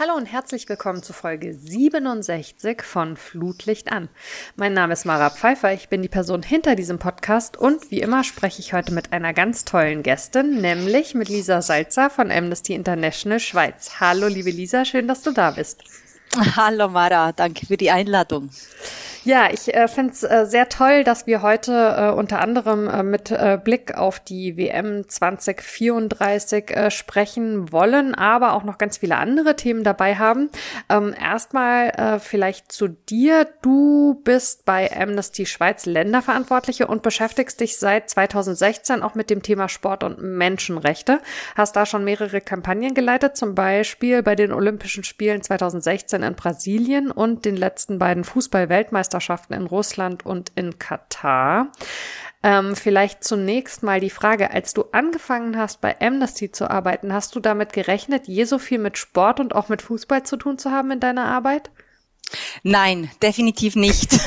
Hallo und herzlich willkommen zu Folge 67 von Flutlicht an. Mein Name ist Mara Pfeiffer, ich bin die Person hinter diesem Podcast und wie immer spreche ich heute mit einer ganz tollen Gästin, nämlich mit Lisa Salzer von Amnesty International Schweiz. Hallo liebe Lisa, schön, dass du da bist. Hallo Mara, danke für die Einladung. Ja, ich äh, finde es äh, sehr toll, dass wir heute äh, unter anderem äh, mit äh, Blick auf die WM 2034 äh, sprechen wollen, aber auch noch ganz viele andere Themen dabei haben. Ähm, erstmal äh, vielleicht zu dir. Du bist bei Amnesty Schweiz Länderverantwortliche und beschäftigst dich seit 2016 auch mit dem Thema Sport und Menschenrechte. Hast da schon mehrere Kampagnen geleitet, zum Beispiel bei den Olympischen Spielen 2016 in Brasilien und den letzten beiden Fußball-Weltmeisterschaften Weltmeisterschaften in Russland und in Katar. Ähm, vielleicht zunächst mal die Frage, als du angefangen hast, bei Amnesty zu arbeiten, hast du damit gerechnet, je so viel mit Sport und auch mit Fußball zu tun zu haben in deiner Arbeit? Nein, definitiv nicht.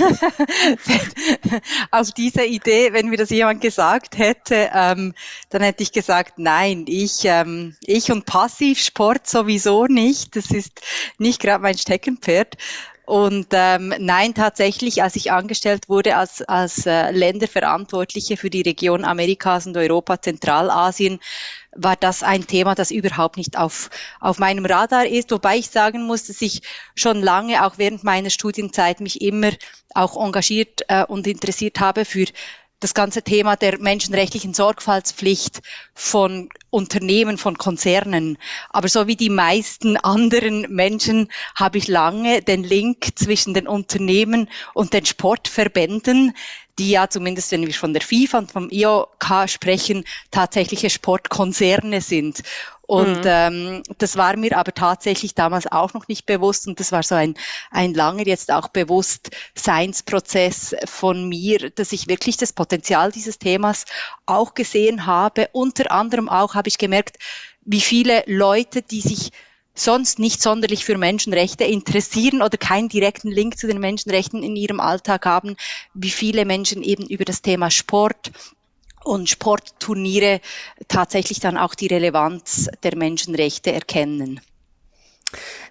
Auf diese Idee, wenn mir das jemand gesagt hätte, ähm, dann hätte ich gesagt, nein, ich, ähm, ich und Passivsport sowieso nicht. Das ist nicht gerade mein Steckenpferd. Und ähm, nein, tatsächlich, als ich angestellt wurde als, als äh, Länderverantwortliche für die Region Amerikas und Europa, Zentralasien, war das ein Thema, das überhaupt nicht auf, auf meinem Radar ist. Wobei ich sagen muss, dass ich schon lange, auch während meiner Studienzeit, mich immer auch engagiert äh, und interessiert habe für das ganze Thema der menschenrechtlichen Sorgfaltspflicht von Unternehmen, von Konzernen. Aber so wie die meisten anderen Menschen habe ich lange den Link zwischen den Unternehmen und den Sportverbänden die ja zumindest, wenn wir von der FIFA und vom IOK sprechen, tatsächliche Sportkonzerne sind. Und mhm. ähm, das war mir aber tatsächlich damals auch noch nicht bewusst und das war so ein, ein langer jetzt auch Bewusstseinsprozess von mir, dass ich wirklich das Potenzial dieses Themas auch gesehen habe. Unter anderem auch habe ich gemerkt, wie viele Leute, die sich sonst nicht sonderlich für Menschenrechte interessieren oder keinen direkten Link zu den Menschenrechten in ihrem Alltag haben, wie viele Menschen eben über das Thema Sport und Sportturniere tatsächlich dann auch die Relevanz der Menschenrechte erkennen.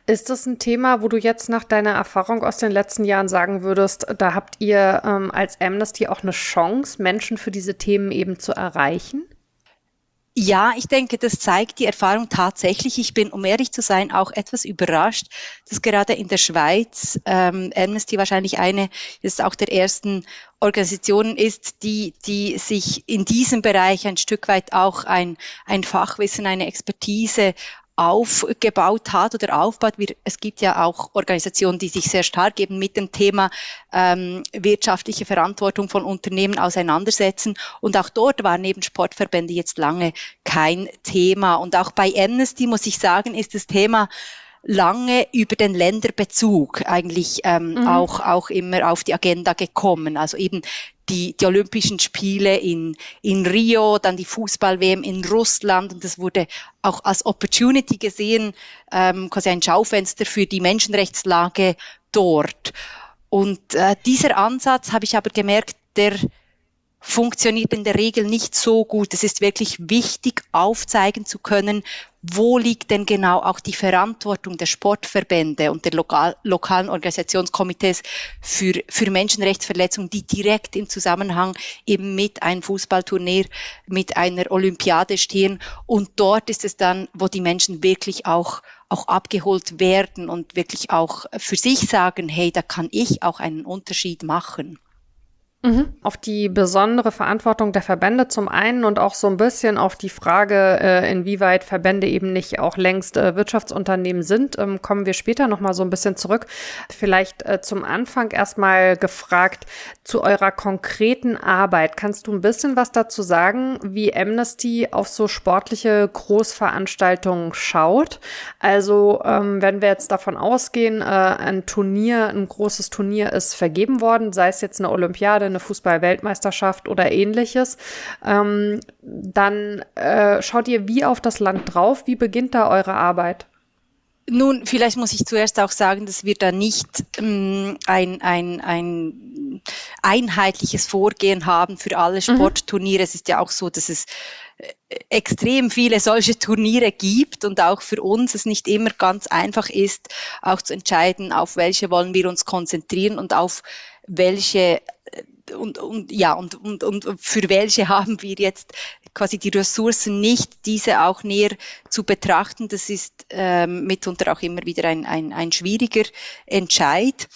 Ist das ein Thema, wo du jetzt nach deiner Erfahrung aus den letzten Jahren sagen würdest, da habt ihr ähm, als Amnesty auch eine Chance, Menschen für diese Themen eben zu erreichen? Ja, ich denke, das zeigt die Erfahrung tatsächlich. Ich bin, um ehrlich zu sein, auch etwas überrascht, dass gerade in der Schweiz ähm, Amnesty wahrscheinlich eine ist auch der ersten Organisationen ist, die, die sich in diesem Bereich ein Stück weit auch ein, ein Fachwissen, eine Expertise aufgebaut hat oder aufbaut. Es gibt ja auch Organisationen, die sich sehr stark eben mit dem Thema ähm, wirtschaftliche Verantwortung von Unternehmen auseinandersetzen. Und auch dort waren eben Sportverbände jetzt lange kein Thema. Und auch bei Amnesty muss ich sagen, ist das Thema lange über den Länderbezug eigentlich ähm, mhm. auch, auch immer auf die Agenda gekommen. Also eben die, die Olympischen Spiele in, in Rio, dann die Fußball-WM in Russland und das wurde auch als Opportunity gesehen, ähm, quasi ein Schaufenster für die Menschenrechtslage dort. Und äh, dieser Ansatz habe ich aber gemerkt, der funktioniert in der Regel nicht so gut. Es ist wirklich wichtig, aufzeigen zu können, wo liegt denn genau auch die Verantwortung der Sportverbände und der lokal, lokalen Organisationskomitees für, für Menschenrechtsverletzungen, die direkt im Zusammenhang eben mit einem Fußballturnier, mit einer Olympiade stehen. Und dort ist es dann, wo die Menschen wirklich auch auch abgeholt werden und wirklich auch für sich sagen, hey, da kann ich auch einen Unterschied machen. Mhm. Auf die besondere Verantwortung der Verbände zum einen und auch so ein bisschen auf die Frage, äh, inwieweit Verbände eben nicht auch längst äh, Wirtschaftsunternehmen sind, ähm, kommen wir später nochmal so ein bisschen zurück. Vielleicht äh, zum Anfang erstmal gefragt zu eurer konkreten Arbeit. Kannst du ein bisschen was dazu sagen, wie Amnesty auf so sportliche Großveranstaltungen schaut? Also ähm, wenn wir jetzt davon ausgehen, ein Turnier, ein großes Turnier ist vergeben worden, sei es jetzt eine Olympiade, eine Fußball-Weltmeisterschaft oder ähnliches, ähm, dann äh, schaut ihr wie auf das Land drauf. Wie beginnt da eure Arbeit? Nun, vielleicht muss ich zuerst auch sagen, dass wir da nicht ähm, ein, ein, ein einheitliches Vorgehen haben für alle mhm. Sportturniere. Mhm. Es ist ja auch so, dass es äh, extrem viele solche Turniere gibt und auch für uns es nicht immer ganz einfach ist, auch zu entscheiden, auf welche wollen wir uns konzentrieren und auf welche äh, und, und ja und, und, und für welche haben wir jetzt quasi die Ressourcen nicht, diese auch näher zu betrachten. Das ist ähm, mitunter auch immer wieder ein, ein, ein schwieriger Entscheid.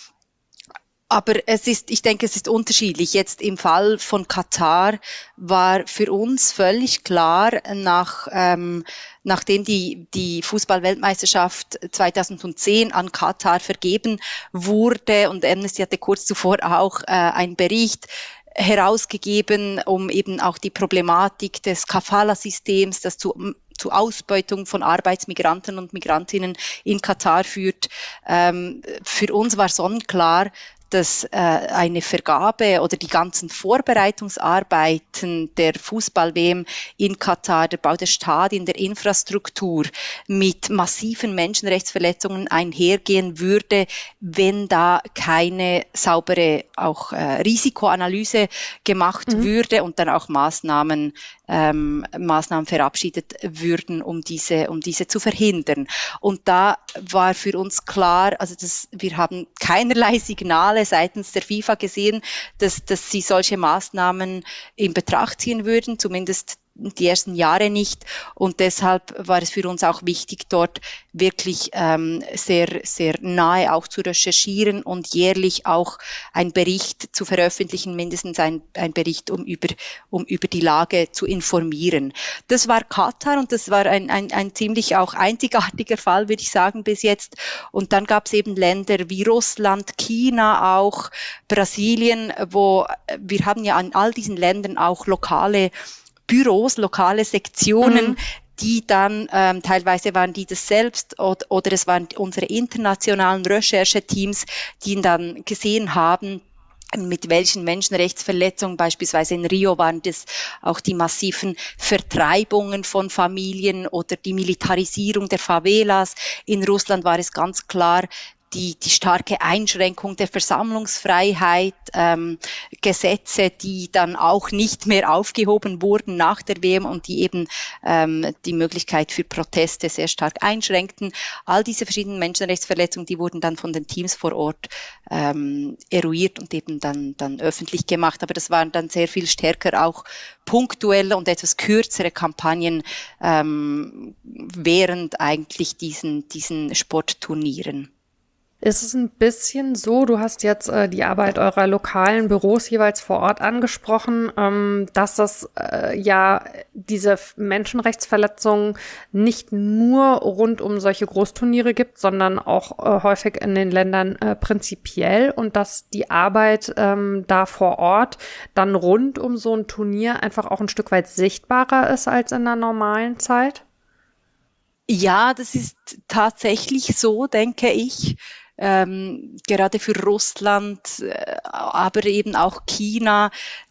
Aber es ist, ich denke, es ist unterschiedlich. Jetzt im Fall von Katar war für uns völlig klar, nach, ähm, nachdem die, die Fußballweltmeisterschaft 2010 an Katar vergeben wurde und Amnesty hatte kurz zuvor auch äh, einen Bericht herausgegeben, um eben auch die Problematik des Kafala-Systems, das zu zu Ausbeutung von Arbeitsmigranten und Migrantinnen in Katar führt. Ähm, für uns war sonnenklar, dass äh, eine Vergabe oder die ganzen Vorbereitungsarbeiten der Fußball-WM in Katar, der Bau der Stadien, der Infrastruktur mit massiven Menschenrechtsverletzungen einhergehen würde, wenn da keine saubere auch äh, Risikoanalyse gemacht mhm. würde und dann auch Maßnahmen ähm, Maßnahmen verabschiedet würden, um diese, um diese zu verhindern. Und da war für uns klar, also das, wir haben keinerlei Signale seitens der FIFA gesehen, dass, dass sie solche Maßnahmen in Betracht ziehen würden, zumindest die ersten Jahre nicht. Und deshalb war es für uns auch wichtig, dort wirklich ähm, sehr, sehr nahe auch zu recherchieren und jährlich auch einen Bericht zu veröffentlichen, mindestens ein, ein Bericht, um über, um über die Lage zu informieren. Das war Katar und das war ein, ein, ein ziemlich auch einzigartiger Fall, würde ich sagen, bis jetzt. Und dann gab es eben Länder wie Russland, China auch, Brasilien, wo wir haben ja an all diesen Ländern auch lokale Büros, lokale Sektionen, mhm die dann ähm, teilweise waren die das selbst oder, oder es waren unsere internationalen Rechercheteams, die dann gesehen haben, mit welchen Menschenrechtsverletzungen, beispielsweise in Rio waren das auch die massiven Vertreibungen von Familien oder die Militarisierung der Favelas. In Russland war es ganz klar die, die starke Einschränkung der Versammlungsfreiheit, ähm, Gesetze, die dann auch nicht mehr aufgehoben wurden nach der WM und die eben ähm, die Möglichkeit für Proteste sehr stark einschränkten. All diese verschiedenen Menschenrechtsverletzungen, die wurden dann von den Teams vor Ort ähm, eruiert und eben dann, dann öffentlich gemacht. Aber das waren dann sehr viel stärker auch punktuelle und etwas kürzere Kampagnen ähm, während eigentlich diesen, diesen Sportturnieren. Ist es ein bisschen so, du hast jetzt äh, die Arbeit eurer lokalen Büros jeweils vor Ort angesprochen, ähm, dass das äh, ja diese Menschenrechtsverletzungen nicht nur rund um solche Großturniere gibt, sondern auch äh, häufig in den Ländern äh, prinzipiell und dass die Arbeit ähm, da vor Ort dann rund um so ein Turnier einfach auch ein Stück weit sichtbarer ist als in der normalen Zeit? Ja, das ist tatsächlich so, denke ich ähm, gerade für Russland, äh, aber eben auch China,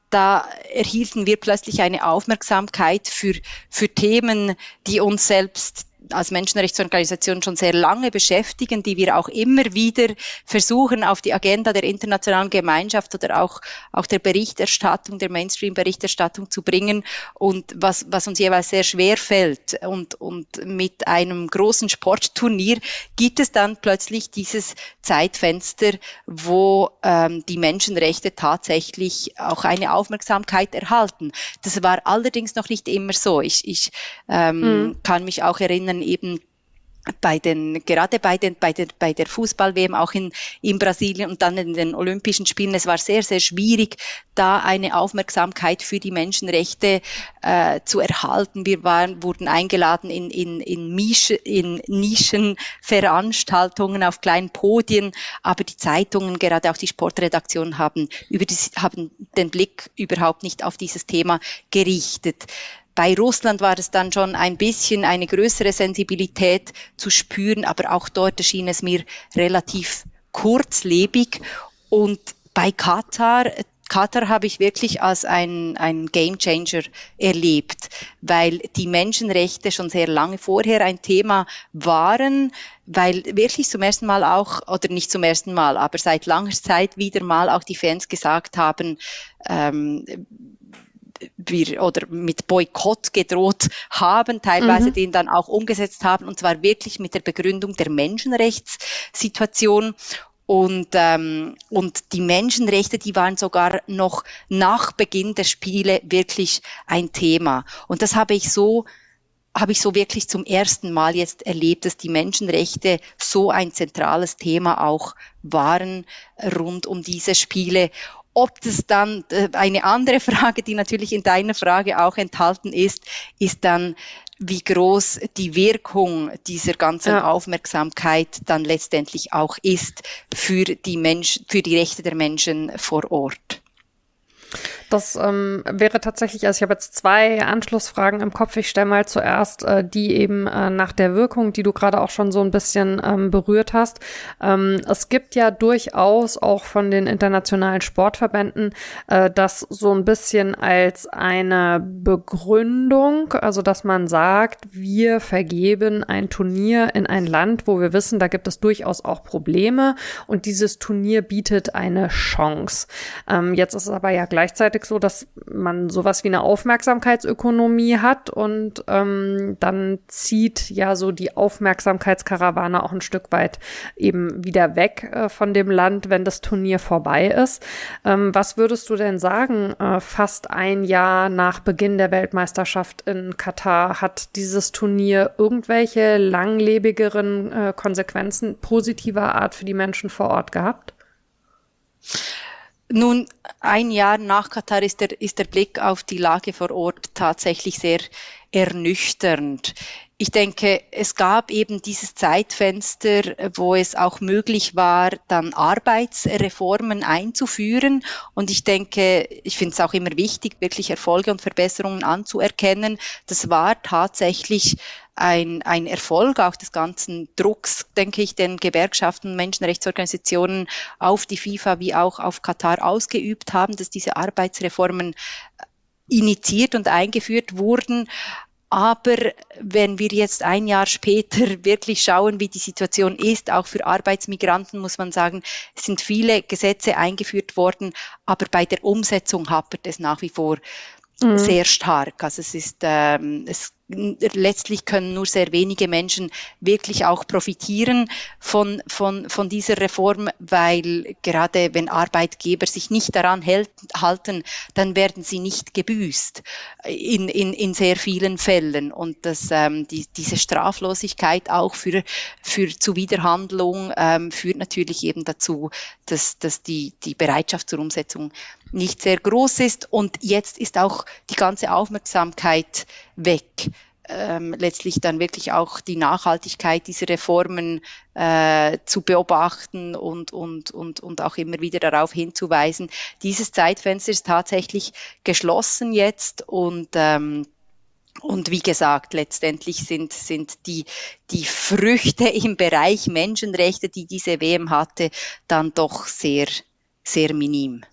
da erhielten wir plötzlich eine Aufmerksamkeit für, für Themen, die uns selbst als Menschenrechtsorganisation schon sehr lange beschäftigen, die wir auch immer wieder versuchen, auf die Agenda der internationalen Gemeinschaft oder auch, auch der Berichterstattung, der Mainstream-Berichterstattung zu bringen und was, was uns jeweils sehr schwer fällt. Und, und mit einem großen Sportturnier gibt es dann plötzlich dieses Zeitfenster, wo ähm, die Menschenrechte tatsächlich auch eine Aufmerksamkeit erhalten. Das war allerdings noch nicht immer so. Ich, ich ähm, mhm. kann mich auch erinnern, Situationen eben bei den, gerade bei den, bei der, bei der Fußball-WM auch in, in Brasilien und dann in den Olympischen Spielen. Es war sehr, sehr schwierig, da eine Aufmerksamkeit für die Menschenrechte äh, zu erhalten. Wir waren, wurden eingeladen in, in, in, Mische, in Nischenveranstaltungen auf kleinen Podien, aber die Zeitungen, gerade auch die Sportredaktionen haben, über die, haben den Blick überhaupt nicht auf dieses Thema gerichtet. Bei Russland war es dann schon ein bisschen eine größere Sensibilität zu spüren, aber auch dort erschien es mir relativ kurzlebig. Und bei Katar, Katar habe ich wirklich als ein, ein Game Changer erlebt, weil die Menschenrechte schon sehr lange vorher ein Thema waren, weil wirklich zum ersten Mal auch, oder nicht zum ersten Mal, aber seit langer Zeit wieder mal auch die Fans gesagt haben, ähm, wir oder mit Boykott gedroht haben, teilweise mhm. den dann auch umgesetzt haben, und zwar wirklich mit der Begründung der Menschenrechtssituation. Und, ähm, und die Menschenrechte, die waren sogar noch nach Beginn der Spiele wirklich ein Thema. Und das habe ich so habe ich so wirklich zum ersten Mal jetzt erlebt, dass die Menschenrechte so ein zentrales Thema auch waren rund um diese Spiele. Ob das dann äh, eine andere Frage, die natürlich in deiner Frage auch enthalten ist, ist dann, wie groß die Wirkung dieser ganzen ja. Aufmerksamkeit dann letztendlich auch ist für die Mensch, für die Rechte der Menschen vor Ort. Das ähm, wäre tatsächlich, also ich habe jetzt zwei Anschlussfragen im Kopf. Ich stelle mal zuerst äh, die eben äh, nach der Wirkung, die du gerade auch schon so ein bisschen ähm, berührt hast. Ähm, es gibt ja durchaus auch von den internationalen Sportverbänden äh, das so ein bisschen als eine Begründung, also dass man sagt, wir vergeben ein Turnier in ein Land, wo wir wissen, da gibt es durchaus auch Probleme und dieses Turnier bietet eine Chance. Ähm, jetzt ist es aber ja gleichzeitig gleichzeitig so, dass man sowas wie eine Aufmerksamkeitsökonomie hat und ähm, dann zieht ja so die Aufmerksamkeitskarawane auch ein Stück weit eben wieder weg äh, von dem Land, wenn das Turnier vorbei ist. Ähm, was würdest du denn sagen, äh, fast ein Jahr nach Beginn der Weltmeisterschaft in Katar hat dieses Turnier irgendwelche langlebigeren äh, Konsequenzen positiver Art für die Menschen vor Ort gehabt? Nun, ein Jahr nach Katar ist der, ist der Blick auf die Lage vor Ort tatsächlich sehr ernüchternd. Ich denke, es gab eben dieses Zeitfenster, wo es auch möglich war, dann Arbeitsreformen einzuführen. Und ich denke, ich finde es auch immer wichtig, wirklich Erfolge und Verbesserungen anzuerkennen. Das war tatsächlich ein, ein Erfolg auch des ganzen Drucks, denke ich, den Gewerkschaften, Menschenrechtsorganisationen auf die FIFA wie auch auf Katar ausgeübt haben, dass diese Arbeitsreformen initiiert und eingeführt wurden. Aber wenn wir jetzt ein Jahr später wirklich schauen, wie die Situation ist, auch für Arbeitsmigranten, muss man sagen, es sind viele Gesetze eingeführt worden, aber bei der Umsetzung hapert es nach wie vor mhm. sehr stark. Also es ist, ähm, es letztlich können nur sehr wenige Menschen wirklich auch profitieren von, von, von dieser Reform, weil gerade wenn Arbeitgeber sich nicht daran hält, halten, dann werden sie nicht gebüßt in, in, in sehr vielen Fällen. Und das, ähm, die, diese Straflosigkeit auch für, für Zuwiderhandlung ähm, führt natürlich eben dazu, dass, dass die, die Bereitschaft zur Umsetzung nicht sehr groß ist. Und jetzt ist auch die ganze Aufmerksamkeit weg. Ähm, letztlich dann wirklich auch die Nachhaltigkeit dieser Reformen äh, zu beobachten und, und, und, und auch immer wieder darauf hinzuweisen. Dieses Zeitfenster ist tatsächlich geschlossen jetzt und ähm, und wie gesagt, letztendlich sind, sind die, die Früchte im Bereich Menschenrechte, die diese WM hatte, dann doch sehr, sehr minim.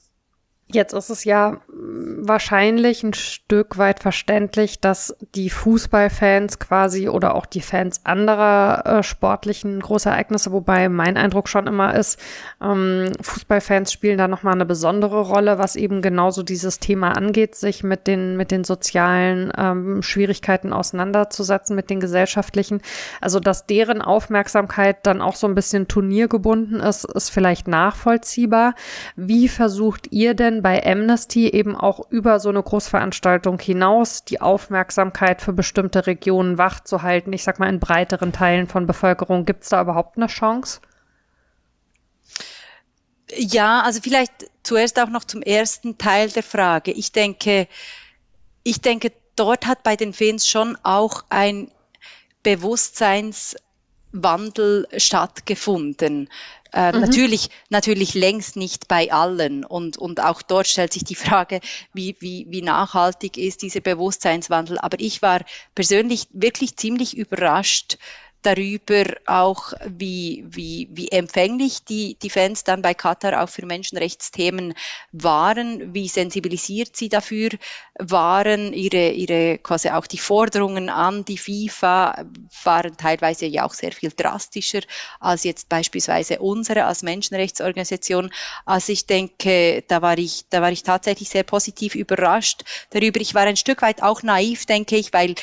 Jetzt ist es ja wahrscheinlich ein Stück weit verständlich, dass die Fußballfans quasi oder auch die Fans anderer äh, sportlichen Großereignisse, wobei mein Eindruck schon immer ist, ähm, Fußballfans spielen da nochmal eine besondere Rolle, was eben genauso dieses Thema angeht, sich mit den, mit den sozialen ähm, Schwierigkeiten auseinanderzusetzen, mit den gesellschaftlichen. Also, dass deren Aufmerksamkeit dann auch so ein bisschen turniergebunden ist, ist vielleicht nachvollziehbar. Wie versucht ihr denn bei Amnesty eben auch über so eine Großveranstaltung hinaus die Aufmerksamkeit für bestimmte Regionen wachzuhalten? Ich sag mal, in breiteren Teilen von Bevölkerung. Gibt es da überhaupt eine Chance? Ja, also vielleicht zuerst auch noch zum ersten Teil der Frage. Ich denke, ich denke, dort hat bei den Fans schon auch ein Bewusstseinswandel stattgefunden. Äh, mhm. Natürlich, natürlich längst nicht bei allen. Und, und auch dort stellt sich die Frage, wie, wie, wie nachhaltig ist dieser Bewusstseinswandel. Aber ich war persönlich wirklich ziemlich überrascht, darüber auch, wie, wie, wie empfänglich die, die Fans dann bei Katar auch für Menschenrechtsthemen waren, wie sensibilisiert sie dafür waren, ihre, ihre quasi auch die Forderungen an die FIFA waren teilweise ja auch sehr viel drastischer als jetzt beispielsweise unsere als Menschenrechtsorganisation. Also ich denke, da war ich, da war ich tatsächlich sehr positiv überrascht darüber. Ich war ein Stück weit auch naiv, denke ich, weil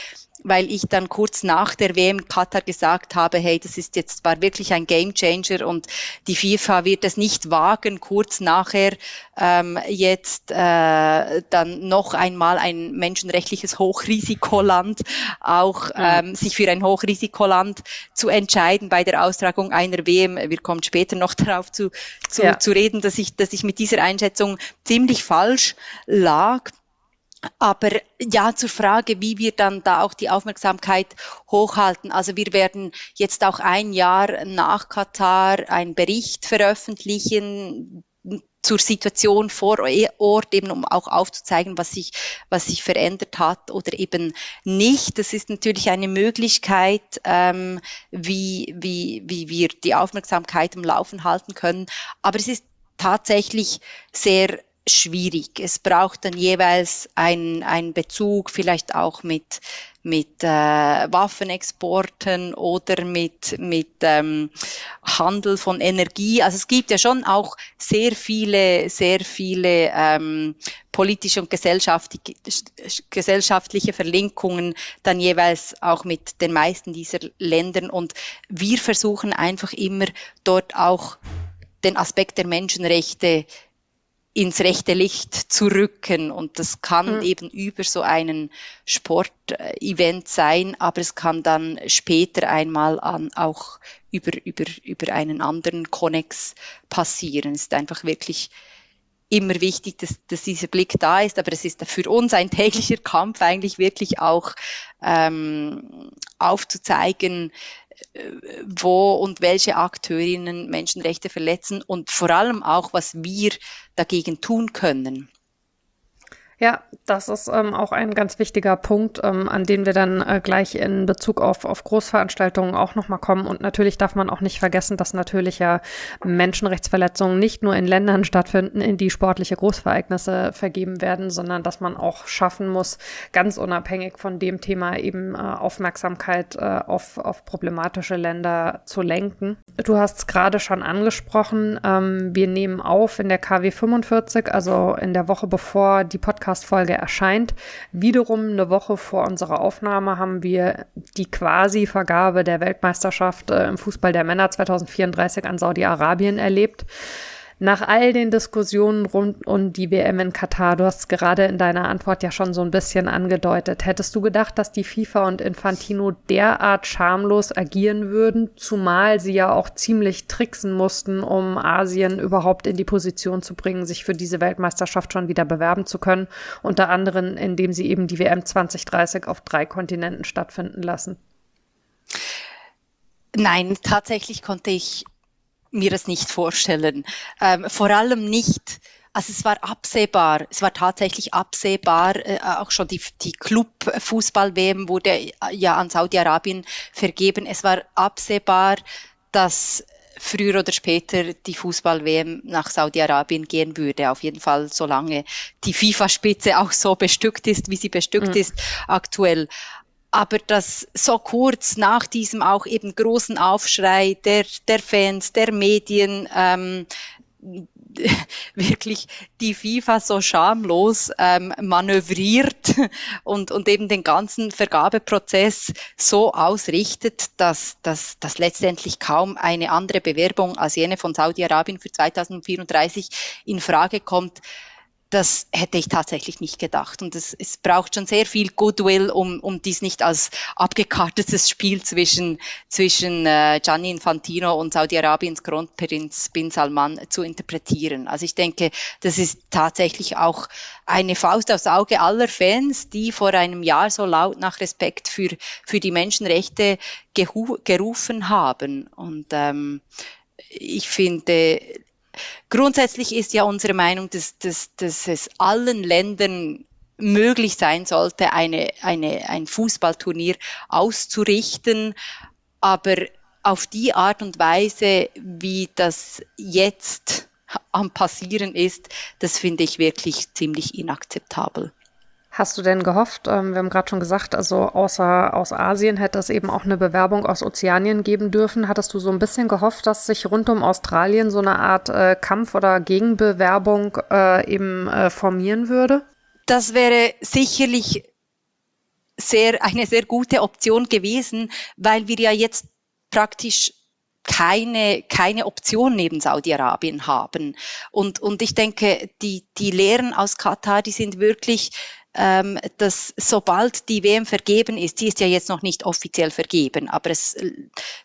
weil ich dann kurz nach der WM Katar gesagt habe, hey, das ist jetzt war wirklich ein Gamechanger und die FIFA wird es nicht wagen, kurz nachher ähm, jetzt äh, dann noch einmal ein menschenrechtliches Hochrisikoland auch ähm, sich für ein Hochrisikoland zu entscheiden bei der Austragung einer WM. Wir kommen später noch darauf zu, zu, ja. zu reden, dass ich, dass ich mit dieser Einschätzung ziemlich falsch lag. Aber ja, zur Frage, wie wir dann da auch die Aufmerksamkeit hochhalten. Also wir werden jetzt auch ein Jahr nach Katar einen Bericht veröffentlichen zur Situation vor Ort, eben um auch aufzuzeigen, was sich, was sich verändert hat oder eben nicht. Das ist natürlich eine Möglichkeit, ähm, wie, wie, wie wir die Aufmerksamkeit im Laufen halten können. Aber es ist tatsächlich sehr schwierig. Es braucht dann jeweils einen, Bezug, vielleicht auch mit, mit äh, Waffenexporten oder mit, mit ähm, Handel von Energie. Also es gibt ja schon auch sehr viele, sehr viele ähm, politische und gesellschaftliche, gesellschaftliche Verlinkungen dann jeweils auch mit den meisten dieser Ländern. Und wir versuchen einfach immer dort auch den Aspekt der Menschenrechte ins rechte Licht zu rücken. Und das kann mhm. eben über so einen Sportevent sein, aber es kann dann später einmal an, auch über, über, über einen anderen Konnex passieren. Es ist einfach wirklich immer wichtig, dass, dass dieser Blick da ist, aber es ist für uns ein täglicher Kampf eigentlich wirklich auch ähm, aufzuzeigen, wo und welche Akteurinnen Menschenrechte verletzen und vor allem auch, was wir dagegen tun können. Ja, das ist ähm, auch ein ganz wichtiger Punkt, ähm, an den wir dann äh, gleich in Bezug auf, auf Großveranstaltungen auch nochmal kommen. Und natürlich darf man auch nicht vergessen, dass natürlich ja Menschenrechtsverletzungen nicht nur in Ländern stattfinden, in die sportliche Großvereignisse vergeben werden, sondern dass man auch schaffen muss, ganz unabhängig von dem Thema eben äh, Aufmerksamkeit äh, auf, auf problematische Länder zu lenken. Du hast es gerade schon angesprochen. Ähm, wir nehmen auf in der KW 45, also in der Woche bevor die Podcast Podcast-Folge erscheint. Wiederum eine Woche vor unserer Aufnahme haben wir die Quasi-Vergabe der Weltmeisterschaft äh, im Fußball der Männer 2034 an Saudi-Arabien erlebt. Nach all den Diskussionen rund um die WM in Katar, du hast gerade in deiner Antwort ja schon so ein bisschen angedeutet, hättest du gedacht, dass die FIFA und Infantino derart schamlos agieren würden, zumal sie ja auch ziemlich tricksen mussten, um Asien überhaupt in die Position zu bringen, sich für diese Weltmeisterschaft schon wieder bewerben zu können, unter anderem indem sie eben die WM 2030 auf drei Kontinenten stattfinden lassen? Nein, tatsächlich konnte ich mir das nicht vorstellen. Ähm, vor allem nicht, also es war absehbar, es war tatsächlich absehbar, äh, auch schon die, die Club-Fußball-WM wurde ja an Saudi-Arabien vergeben. Es war absehbar, dass früher oder später die Fußball-WM nach Saudi-Arabien gehen würde. Auf jeden Fall, solange die FIFA-Spitze auch so bestückt ist, wie sie bestückt mhm. ist aktuell aber dass so kurz nach diesem auch eben großen Aufschrei der, der Fans, der Medien, ähm, wirklich die FIFA so schamlos ähm, manövriert und, und eben den ganzen Vergabeprozess so ausrichtet, dass, dass, dass letztendlich kaum eine andere Bewerbung als jene von Saudi-Arabien für 2034 in Frage kommt das hätte ich tatsächlich nicht gedacht. Und es, es braucht schon sehr viel Goodwill, um, um dies nicht als abgekartetes Spiel zwischen, zwischen äh, Gianni Infantino und Saudi-Arabiens Kronprinz Bin Salman zu interpretieren. Also ich denke, das ist tatsächlich auch eine Faust aufs Auge aller Fans, die vor einem Jahr so laut nach Respekt für, für die Menschenrechte gerufen haben. Und ähm, ich finde, Grundsätzlich ist ja unsere Meinung, dass, dass, dass es allen Ländern möglich sein sollte, eine, eine, ein Fußballturnier auszurichten. Aber auf die Art und Weise, wie das jetzt am Passieren ist, das finde ich wirklich ziemlich inakzeptabel. Hast du denn gehofft, ähm, wir haben gerade schon gesagt, also außer aus Asien hätte es eben auch eine Bewerbung aus Ozeanien geben dürfen. Hattest du so ein bisschen gehofft, dass sich rund um Australien so eine Art äh, Kampf oder Gegenbewerbung äh, eben äh, formieren würde? Das wäre sicherlich sehr, eine sehr gute Option gewesen, weil wir ja jetzt praktisch keine, keine Option neben Saudi-Arabien haben. Und, und ich denke, die, die Lehren aus Katar, die sind wirklich, dass sobald die WM vergeben ist, die ist ja jetzt noch nicht offiziell vergeben, aber es äh,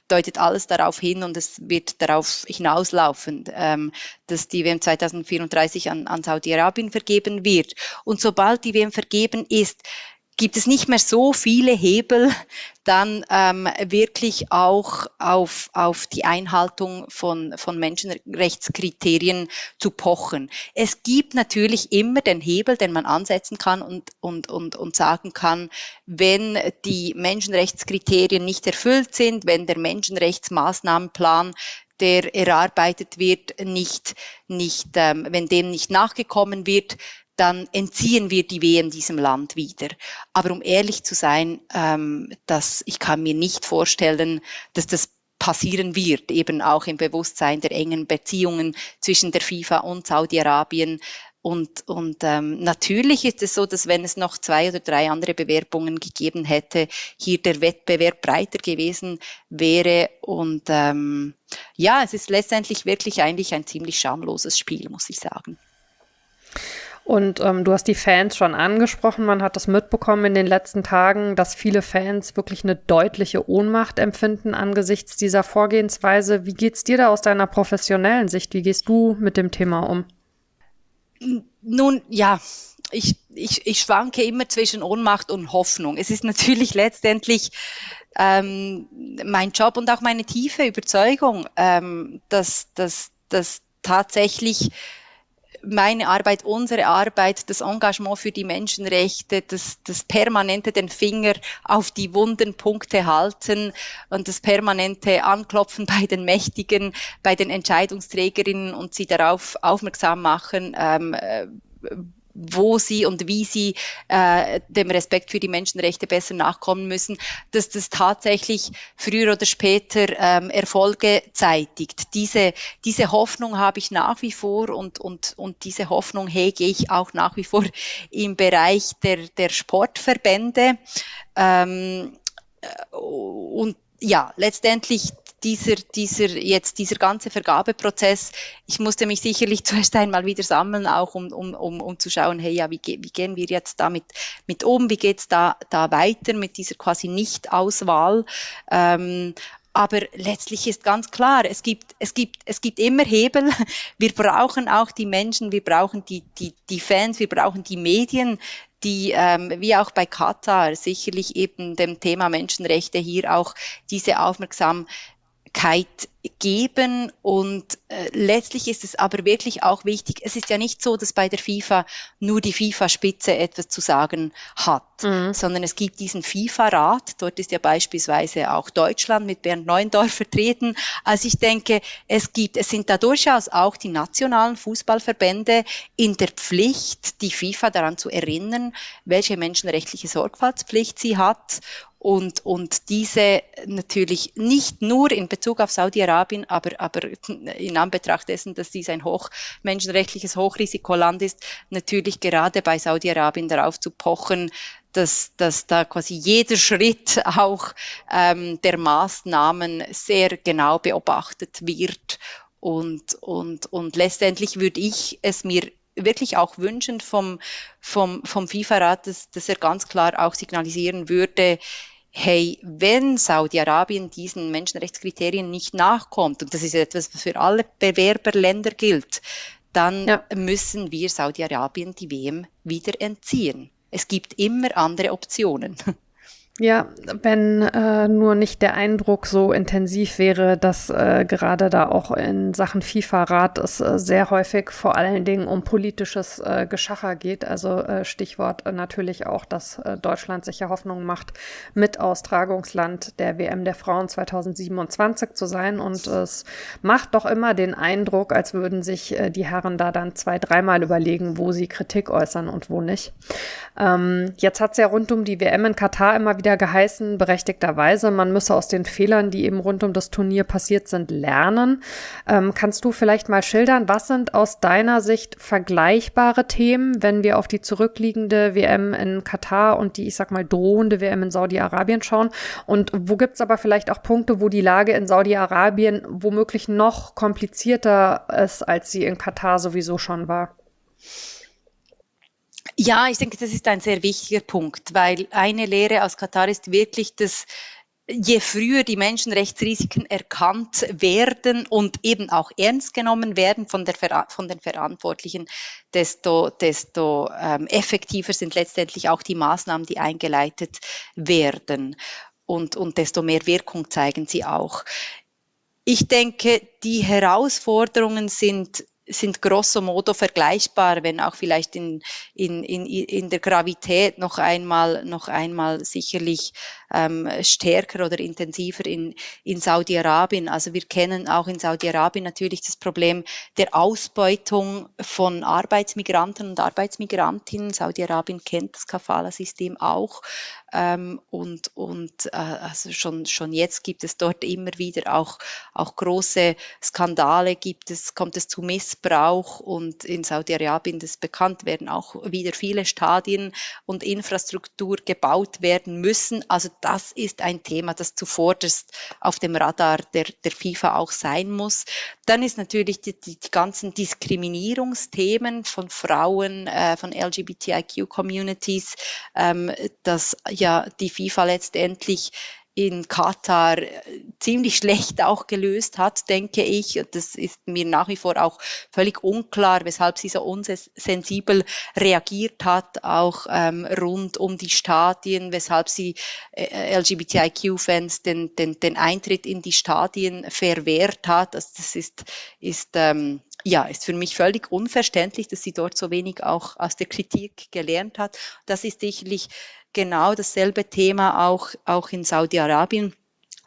deutet alles darauf hin und es wird darauf hinauslaufen, ähm, dass die WM 2034 an, an Saudi-Arabien vergeben wird. Und sobald die WM vergeben ist, gibt es nicht mehr so viele Hebel, dann ähm, wirklich auch auf, auf die Einhaltung von, von Menschenrechtskriterien zu pochen. Es gibt natürlich immer den Hebel, den man ansetzen kann und, und, und, und sagen kann, wenn die Menschenrechtskriterien nicht erfüllt sind, wenn der Menschenrechtsmaßnahmenplan der erarbeitet wird, nicht, nicht, ähm, wenn dem nicht nachgekommen wird, dann entziehen wir die WM diesem Land wieder. Aber um ehrlich zu sein, ähm, dass ich kann mir nicht vorstellen, dass das passieren wird, eben auch im Bewusstsein der engen Beziehungen zwischen der FIFA und Saudi-Arabien. Und, und ähm, natürlich ist es so, dass wenn es noch zwei oder drei andere Bewerbungen gegeben hätte, hier der Wettbewerb breiter gewesen wäre. Und ähm, ja, es ist letztendlich wirklich eigentlich ein ziemlich schamloses Spiel, muss ich sagen. Und ähm, du hast die Fans schon angesprochen. Man hat das mitbekommen in den letzten Tagen, dass viele Fans wirklich eine deutliche Ohnmacht empfinden angesichts dieser Vorgehensweise. Wie geht's dir da aus deiner professionellen Sicht? Wie gehst du mit dem Thema um? Nun, ja, ich, ich, ich schwanke immer zwischen Ohnmacht und Hoffnung. Es ist natürlich letztendlich ähm, mein Job und auch meine tiefe Überzeugung, ähm, dass, dass, dass tatsächlich meine Arbeit, unsere Arbeit, das Engagement für die Menschenrechte, das, das permanente den Finger auf die wunden Punkte halten und das permanente Anklopfen bei den Mächtigen, bei den Entscheidungsträgerinnen und sie darauf aufmerksam machen, ähm, äh, wo sie und wie sie äh, dem Respekt für die Menschenrechte besser nachkommen müssen, dass das tatsächlich früher oder später ähm, Erfolge zeitigt. Diese, diese Hoffnung habe ich nach wie vor und, und, und diese Hoffnung hege ich auch nach wie vor im Bereich der, der Sportverbände. Ähm, äh, und ja, letztendlich dieser, dieser, jetzt dieser ganze Vergabeprozess, ich musste mich sicherlich zuerst einmal wieder sammeln, auch um, um, um, um zu schauen, hey, ja, wie, wie gehen wir jetzt damit mit um, wie geht's da, da weiter mit dieser quasi Nicht-Auswahl. Ähm, aber letztlich ist ganz klar, es gibt, es gibt, es gibt immer Hebel. Wir brauchen auch die Menschen, wir brauchen die, die, die Fans, wir brauchen die Medien, die, ähm, wie auch bei Katar, sicherlich eben dem Thema Menschenrechte hier auch diese Aufmerksamkeit kite geben und äh, letztlich ist es aber wirklich auch wichtig, es ist ja nicht so, dass bei der FIFA nur die FIFA-Spitze etwas zu sagen hat, mhm. sondern es gibt diesen FIFA-Rat, dort ist ja beispielsweise auch Deutschland mit Bernd Neuendorf vertreten. Also ich denke, es gibt, es sind da durchaus auch die nationalen Fußballverbände in der Pflicht, die FIFA daran zu erinnern, welche menschenrechtliche Sorgfaltspflicht sie hat und, und diese natürlich nicht nur in Bezug auf Saudi-Arabien, aber, aber in Anbetracht dessen, dass dies ein hoch, menschenrechtliches Hochrisikoland ist, natürlich gerade bei Saudi-Arabien darauf zu pochen, dass, dass da quasi jeder Schritt auch ähm, der Maßnahmen sehr genau beobachtet wird. Und, und, und letztendlich würde ich es mir wirklich auch wünschen vom, vom, vom FIFA-Rat, dass, dass er ganz klar auch signalisieren würde, hey, wenn Saudi-Arabien diesen Menschenrechtskriterien nicht nachkommt, und das ist etwas, was für alle Bewerberländer gilt, dann ja. müssen wir Saudi-Arabien die WM wieder entziehen. Es gibt immer andere Optionen. Ja, wenn äh, nur nicht der Eindruck so intensiv wäre, dass äh, gerade da auch in Sachen FIFA-Rat es äh, sehr häufig vor allen Dingen um politisches äh, Geschacher geht. Also äh, Stichwort äh, natürlich auch, dass äh, Deutschland sich ja Hoffnung macht, mit Austragungsland der WM der Frauen 2027 zu sein. Und es macht doch immer den Eindruck, als würden sich äh, die Herren da dann zwei, dreimal überlegen, wo sie Kritik äußern und wo nicht. Ähm, jetzt hat es ja rund um die WM in Katar immer wieder wieder geheißen, berechtigterweise, man müsse aus den Fehlern, die eben rund um das Turnier passiert sind, lernen. Ähm, kannst du vielleicht mal schildern, was sind aus deiner Sicht vergleichbare Themen, wenn wir auf die zurückliegende WM in Katar und die, ich sag mal, drohende WM in Saudi-Arabien schauen? Und wo gibt's aber vielleicht auch Punkte, wo die Lage in Saudi-Arabien womöglich noch komplizierter ist, als sie in Katar sowieso schon war? Ja, ich denke, das ist ein sehr wichtiger Punkt, weil eine Lehre aus Katar ist wirklich, dass je früher die Menschenrechtsrisiken erkannt werden und eben auch ernst genommen werden von, der, von den Verantwortlichen, desto, desto ähm, effektiver sind letztendlich auch die Maßnahmen, die eingeleitet werden. Und, und desto mehr Wirkung zeigen sie auch. Ich denke, die Herausforderungen sind sind grosso modo vergleichbar, wenn auch vielleicht in, in, in, in der Gravität noch einmal, noch einmal sicherlich ähm, stärker oder intensiver in, in Saudi-Arabien. Also wir kennen auch in Saudi-Arabien natürlich das Problem der Ausbeutung von Arbeitsmigranten und Arbeitsmigrantinnen. Saudi-Arabien kennt das Kafala-System auch. Ähm, und und äh, also schon, schon jetzt gibt es dort immer wieder auch, auch große Skandale, gibt es, kommt es zu Missbrauch und in Saudi-Arabien, das bekannt, werden auch wieder viele Stadien und Infrastruktur gebaut werden müssen. Also das ist ein Thema, das zuvorderst auf dem Radar der, der FIFA auch sein muss. Dann ist natürlich die, die, die ganzen Diskriminierungsthemen von Frauen, äh, von LGBTIQ-Communities, ähm, das ja die FIFA letztendlich in Katar äh, ziemlich schlecht auch gelöst hat, denke ich. Das ist mir nach wie vor auch völlig unklar, weshalb sie so unsensibel reagiert hat, auch ähm, rund um die Stadien, weshalb sie äh, LGBTIQ-Fans den, den, den Eintritt in die Stadien verwehrt hat. Also das ist, ist ähm, ja, ist für mich völlig unverständlich, dass sie dort so wenig auch aus der Kritik gelernt hat. Das ist sicherlich genau dasselbe Thema auch, auch in Saudi-Arabien.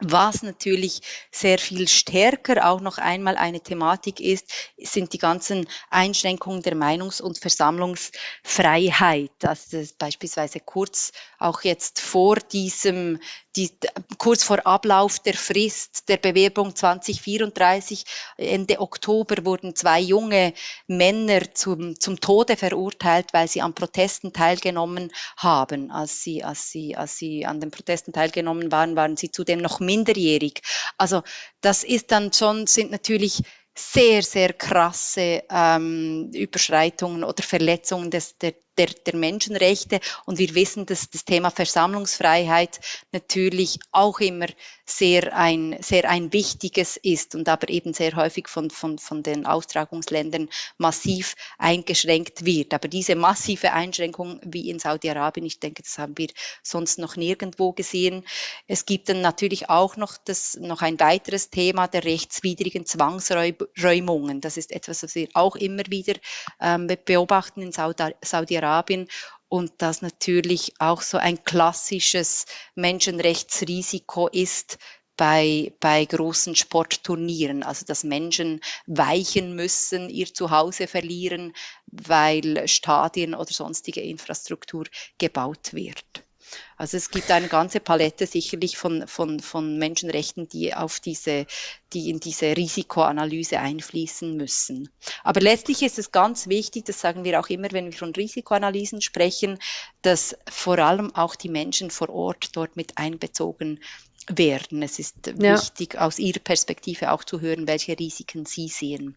Was natürlich sehr viel stärker auch noch einmal eine Thematik ist, sind die ganzen Einschränkungen der Meinungs- und Versammlungsfreiheit. Also beispielsweise kurz auch jetzt vor diesem die, kurz vor Ablauf der Frist der Bewerbung 2034, Ende Oktober, wurden zwei junge Männer zum, zum Tode verurteilt, weil sie an Protesten teilgenommen haben. Als sie, als, sie, als sie an den Protesten teilgenommen waren, waren sie zudem noch minderjährig. Also das ist dann schon, sind natürlich sehr, sehr krasse ähm, Überschreitungen oder Verletzungen des, der, der, der Menschenrechte. Und wir wissen, dass das Thema Versammlungsfreiheit natürlich auch immer sehr ein, sehr ein wichtiges ist und aber eben sehr häufig von, von, von den Austragungsländern massiv eingeschränkt wird. Aber diese massive Einschränkung wie in Saudi-Arabien, ich denke, das haben wir sonst noch nirgendwo gesehen. Es gibt dann natürlich auch noch, das, noch ein weiteres Thema der rechtswidrigen Zwangsräumungen. Das ist etwas, was wir auch immer wieder ähm, beobachten in Saudi-Arabien. Saudi-Arabien und das natürlich auch so ein klassisches Menschenrechtsrisiko ist bei, bei großen Sportturnieren, also dass Menschen weichen müssen, ihr Zuhause verlieren, weil Stadien oder sonstige Infrastruktur gebaut wird. Also es gibt eine ganze Palette sicherlich von, von, von Menschenrechten, die auf diese, die in diese Risikoanalyse einfließen müssen. Aber letztlich ist es ganz wichtig, das sagen wir auch immer, wenn wir von Risikoanalysen sprechen, dass vor allem auch die Menschen vor Ort dort mit einbezogen werden. Es ist ja. wichtig, aus Ihrer Perspektive auch zu hören, welche Risiken Sie sehen.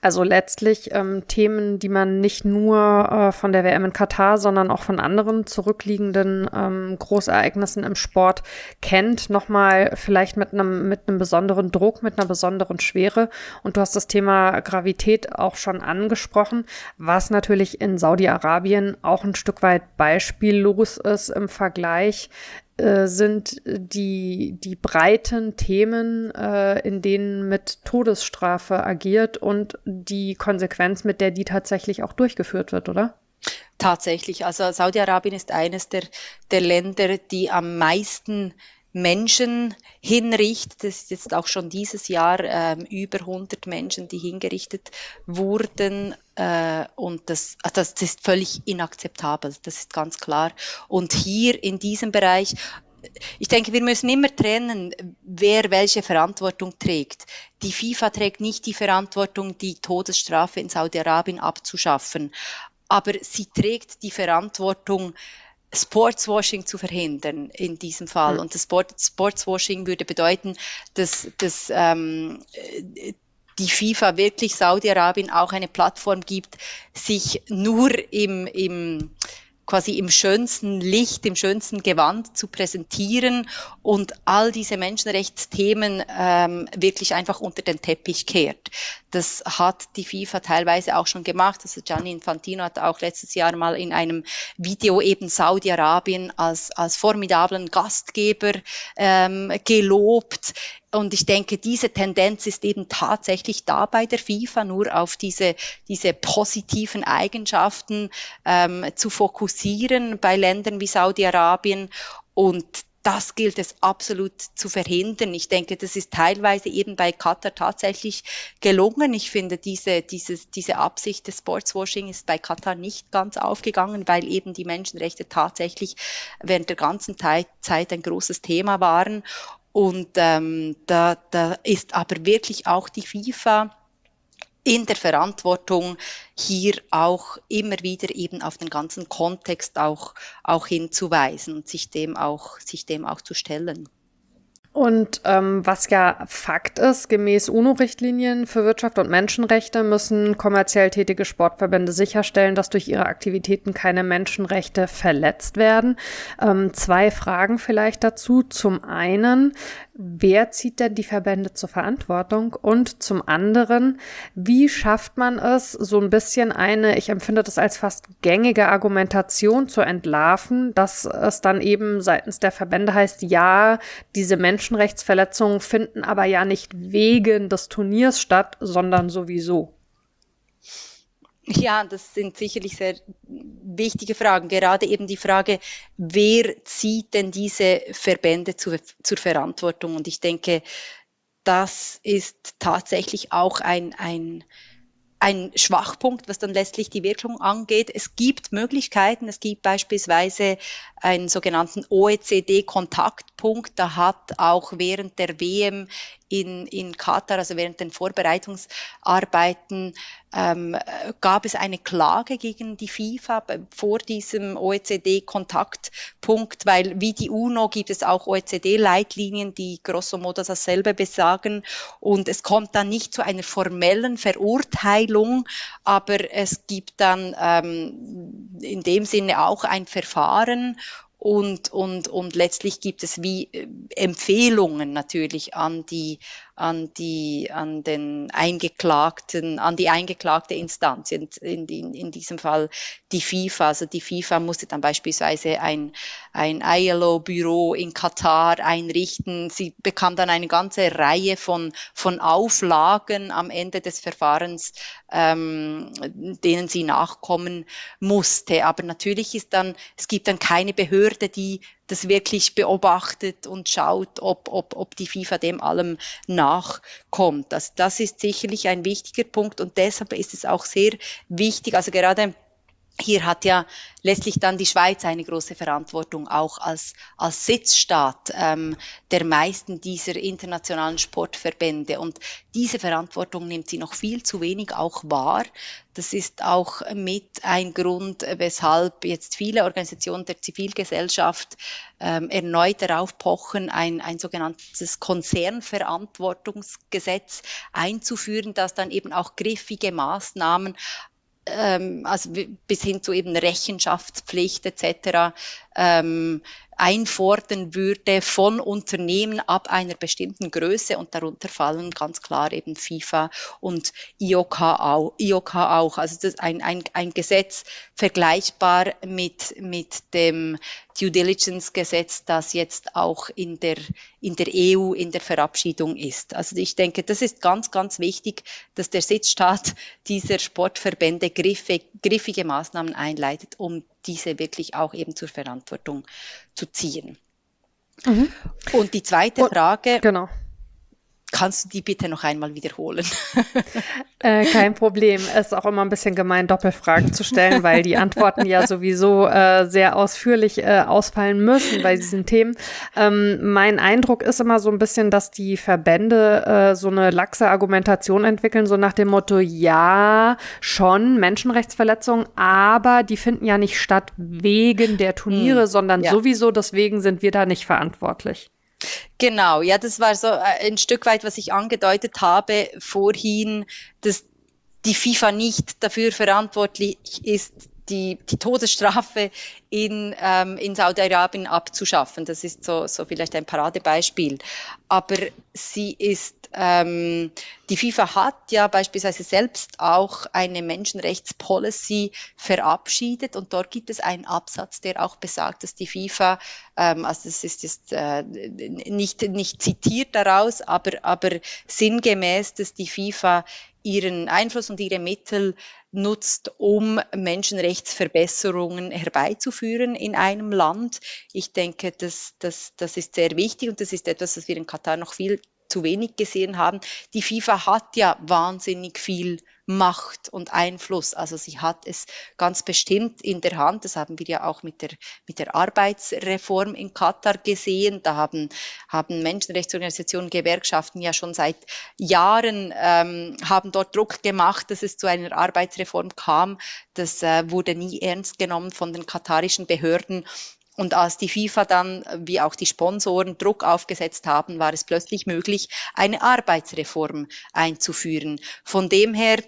Also letztlich ähm, Themen, die man nicht nur äh, von der WM in Katar, sondern auch von anderen zurückliegenden ähm, Großereignissen im Sport kennt, nochmal vielleicht mit einem mit einem besonderen Druck, mit einer besonderen Schwere. Und du hast das Thema Gravität auch schon angesprochen, was natürlich in Saudi-Arabien auch ein Stück weit beispiellos ist im Vergleich sind die, die breiten Themen, äh, in denen mit Todesstrafe agiert und die Konsequenz, mit der die tatsächlich auch durchgeführt wird, oder? Tatsächlich. Also Saudi-Arabien ist eines der, der Länder, die am meisten Menschen hinrichtet. Das ist jetzt auch schon dieses Jahr ähm, über 100 Menschen, die hingerichtet wurden. Äh, und das, das ist völlig inakzeptabel, das ist ganz klar. Und hier in diesem Bereich, ich denke, wir müssen immer trennen, wer welche Verantwortung trägt. Die FIFA trägt nicht die Verantwortung, die Todesstrafe in Saudi-Arabien abzuschaffen, aber sie trägt die Verantwortung, Sportswashing zu verhindern in diesem Fall. Mhm. Und das Sport, Sportswashing würde bedeuten, dass, dass ähm, die FIFA wirklich Saudi-Arabien auch eine Plattform gibt, sich nur im, im quasi im schönsten Licht, im schönsten Gewand zu präsentieren und all diese Menschenrechtsthemen ähm, wirklich einfach unter den Teppich kehrt. Das hat die FIFA teilweise auch schon gemacht. Also Gianni Infantino hat auch letztes Jahr mal in einem Video eben Saudi-Arabien als, als formidablen Gastgeber ähm, gelobt. Und ich denke, diese Tendenz ist eben tatsächlich da bei der FIFA, nur auf diese, diese positiven Eigenschaften ähm, zu fokussieren bei Ländern wie Saudi-Arabien. Und das gilt es absolut zu verhindern. Ich denke, das ist teilweise eben bei Katar tatsächlich gelungen. Ich finde, diese, diese, diese Absicht des Sportswashing ist bei Katar nicht ganz aufgegangen, weil eben die Menschenrechte tatsächlich während der ganzen Zeit ein großes Thema waren. Und ähm, da, da ist aber wirklich auch die FIFA in der Verantwortung, hier auch immer wieder eben auf den ganzen Kontext auch, auch hinzuweisen und sich dem auch, sich dem auch zu stellen. Und ähm, was ja Fakt ist, gemäß UNO-Richtlinien für Wirtschaft und Menschenrechte müssen kommerziell tätige Sportverbände sicherstellen, dass durch ihre Aktivitäten keine Menschenrechte verletzt werden. Ähm, zwei Fragen vielleicht dazu. Zum einen, wer zieht denn die Verbände zur Verantwortung? Und zum anderen, wie schafft man es, so ein bisschen eine, ich empfinde das als fast gängige Argumentation zu entlarven, dass es dann eben seitens der Verbände heißt, ja, diese Menschenrechtsverletzungen finden aber ja nicht wegen des Turniers statt, sondern sowieso. Ja, das sind sicherlich sehr wichtige Fragen. Gerade eben die Frage, wer zieht denn diese Verbände zu, zur Verantwortung? Und ich denke, das ist tatsächlich auch ein, ein, ein Schwachpunkt, was dann letztlich die Wirkung angeht. Es gibt Möglichkeiten. Es gibt beispielsweise einen sogenannten OECD-Kontaktpunkt. Da hat auch während der WM in, in Katar, also während den Vorbereitungsarbeiten, ähm, gab es eine Klage gegen die FIFA vor diesem OECD-Kontaktpunkt, weil wie die UNO gibt es auch OECD-Leitlinien, die grosso modo dasselbe besagen. Und es kommt dann nicht zu einer formellen Verurteilung, aber es gibt dann ähm, in dem Sinne auch ein Verfahren und, und, und letztlich gibt es wie äh, Empfehlungen natürlich an die an die, an den Eingeklagten, an die eingeklagte Instanz, in, in, in diesem Fall die FIFA. Also die FIFA musste dann beispielsweise ein, ein ILO-Büro in Katar einrichten. Sie bekam dann eine ganze Reihe von, von Auflagen am Ende des Verfahrens, ähm, denen sie nachkommen musste. Aber natürlich ist dann, es gibt dann keine Behörde, die das wirklich beobachtet und schaut, ob, ob, ob die FIFA dem allem nachkommt. Also das ist sicherlich ein wichtiger Punkt und deshalb ist es auch sehr wichtig, also gerade hier hat ja letztlich dann die Schweiz eine große Verantwortung, auch als, als Sitzstaat ähm, der meisten dieser internationalen Sportverbände. Und diese Verantwortung nimmt sie noch viel zu wenig auch wahr. Das ist auch mit ein Grund, weshalb jetzt viele Organisationen der Zivilgesellschaft ähm, erneut darauf pochen, ein, ein sogenanntes Konzernverantwortungsgesetz einzuführen, das dann eben auch griffige Maßnahmen ähm, also bis hin zu eben Rechenschaftspflicht etc. Ähm, einfordern würde von Unternehmen ab einer bestimmten Größe und darunter fallen ganz klar eben FIFA und IOK auch. IOK auch. Also das ist ein, ein, ein Gesetz vergleichbar mit, mit dem Due Diligence Gesetz, das jetzt auch in der, in der EU in der Verabschiedung ist. Also ich denke, das ist ganz, ganz wichtig, dass der Sitzstaat dieser Sportverbände griffige, griffige Maßnahmen einleitet, um diese wirklich auch eben zur Verantwortung zu ziehen. Mhm. Und die zweite Frage. Genau. Kannst du die bitte noch einmal wiederholen? Äh, kein Problem. Es ist auch immer ein bisschen gemein, Doppelfragen zu stellen, weil die Antworten ja sowieso äh, sehr ausführlich äh, ausfallen müssen bei diesen Themen. Ähm, mein Eindruck ist immer so ein bisschen, dass die Verbände äh, so eine laxe Argumentation entwickeln, so nach dem Motto, ja, schon Menschenrechtsverletzungen, aber die finden ja nicht statt wegen der Turniere, hm, sondern ja. sowieso deswegen sind wir da nicht verantwortlich. Genau, ja, das war so äh, ein Stück weit, was ich angedeutet habe vorhin, dass die FIFA nicht dafür verantwortlich ist, die, die Todesstrafe in, ähm, in Saudi-Arabien abzuschaffen. Das ist so, so vielleicht ein Paradebeispiel. Aber sie ist, ähm, die FIFA hat ja beispielsweise selbst auch eine Menschenrechtspolicy verabschiedet und dort gibt es einen Absatz, der auch besagt, dass die FIFA, ähm, also das ist jetzt äh, nicht, nicht zitiert daraus, aber, aber sinngemäß, dass die FIFA ihren Einfluss und ihre Mittel nutzt, um Menschenrechtsverbesserungen herbeizuführen in einem Land. Ich denke, das, das, das ist sehr wichtig und das ist etwas, was wir in Katar noch viel zu wenig gesehen haben. Die FIFA hat ja wahnsinnig viel Macht und Einfluss. Also sie hat es ganz bestimmt in der Hand. Das haben wir ja auch mit der, mit der Arbeitsreform in Katar gesehen. Da haben, haben Menschenrechtsorganisationen, Gewerkschaften ja schon seit Jahren, ähm, haben dort Druck gemacht, dass es zu einer Arbeitsreform kam. Das äh, wurde nie ernst genommen von den katarischen Behörden. Und als die FIFA dann, wie auch die Sponsoren, Druck aufgesetzt haben, war es plötzlich möglich, eine Arbeitsreform einzuführen. Von dem her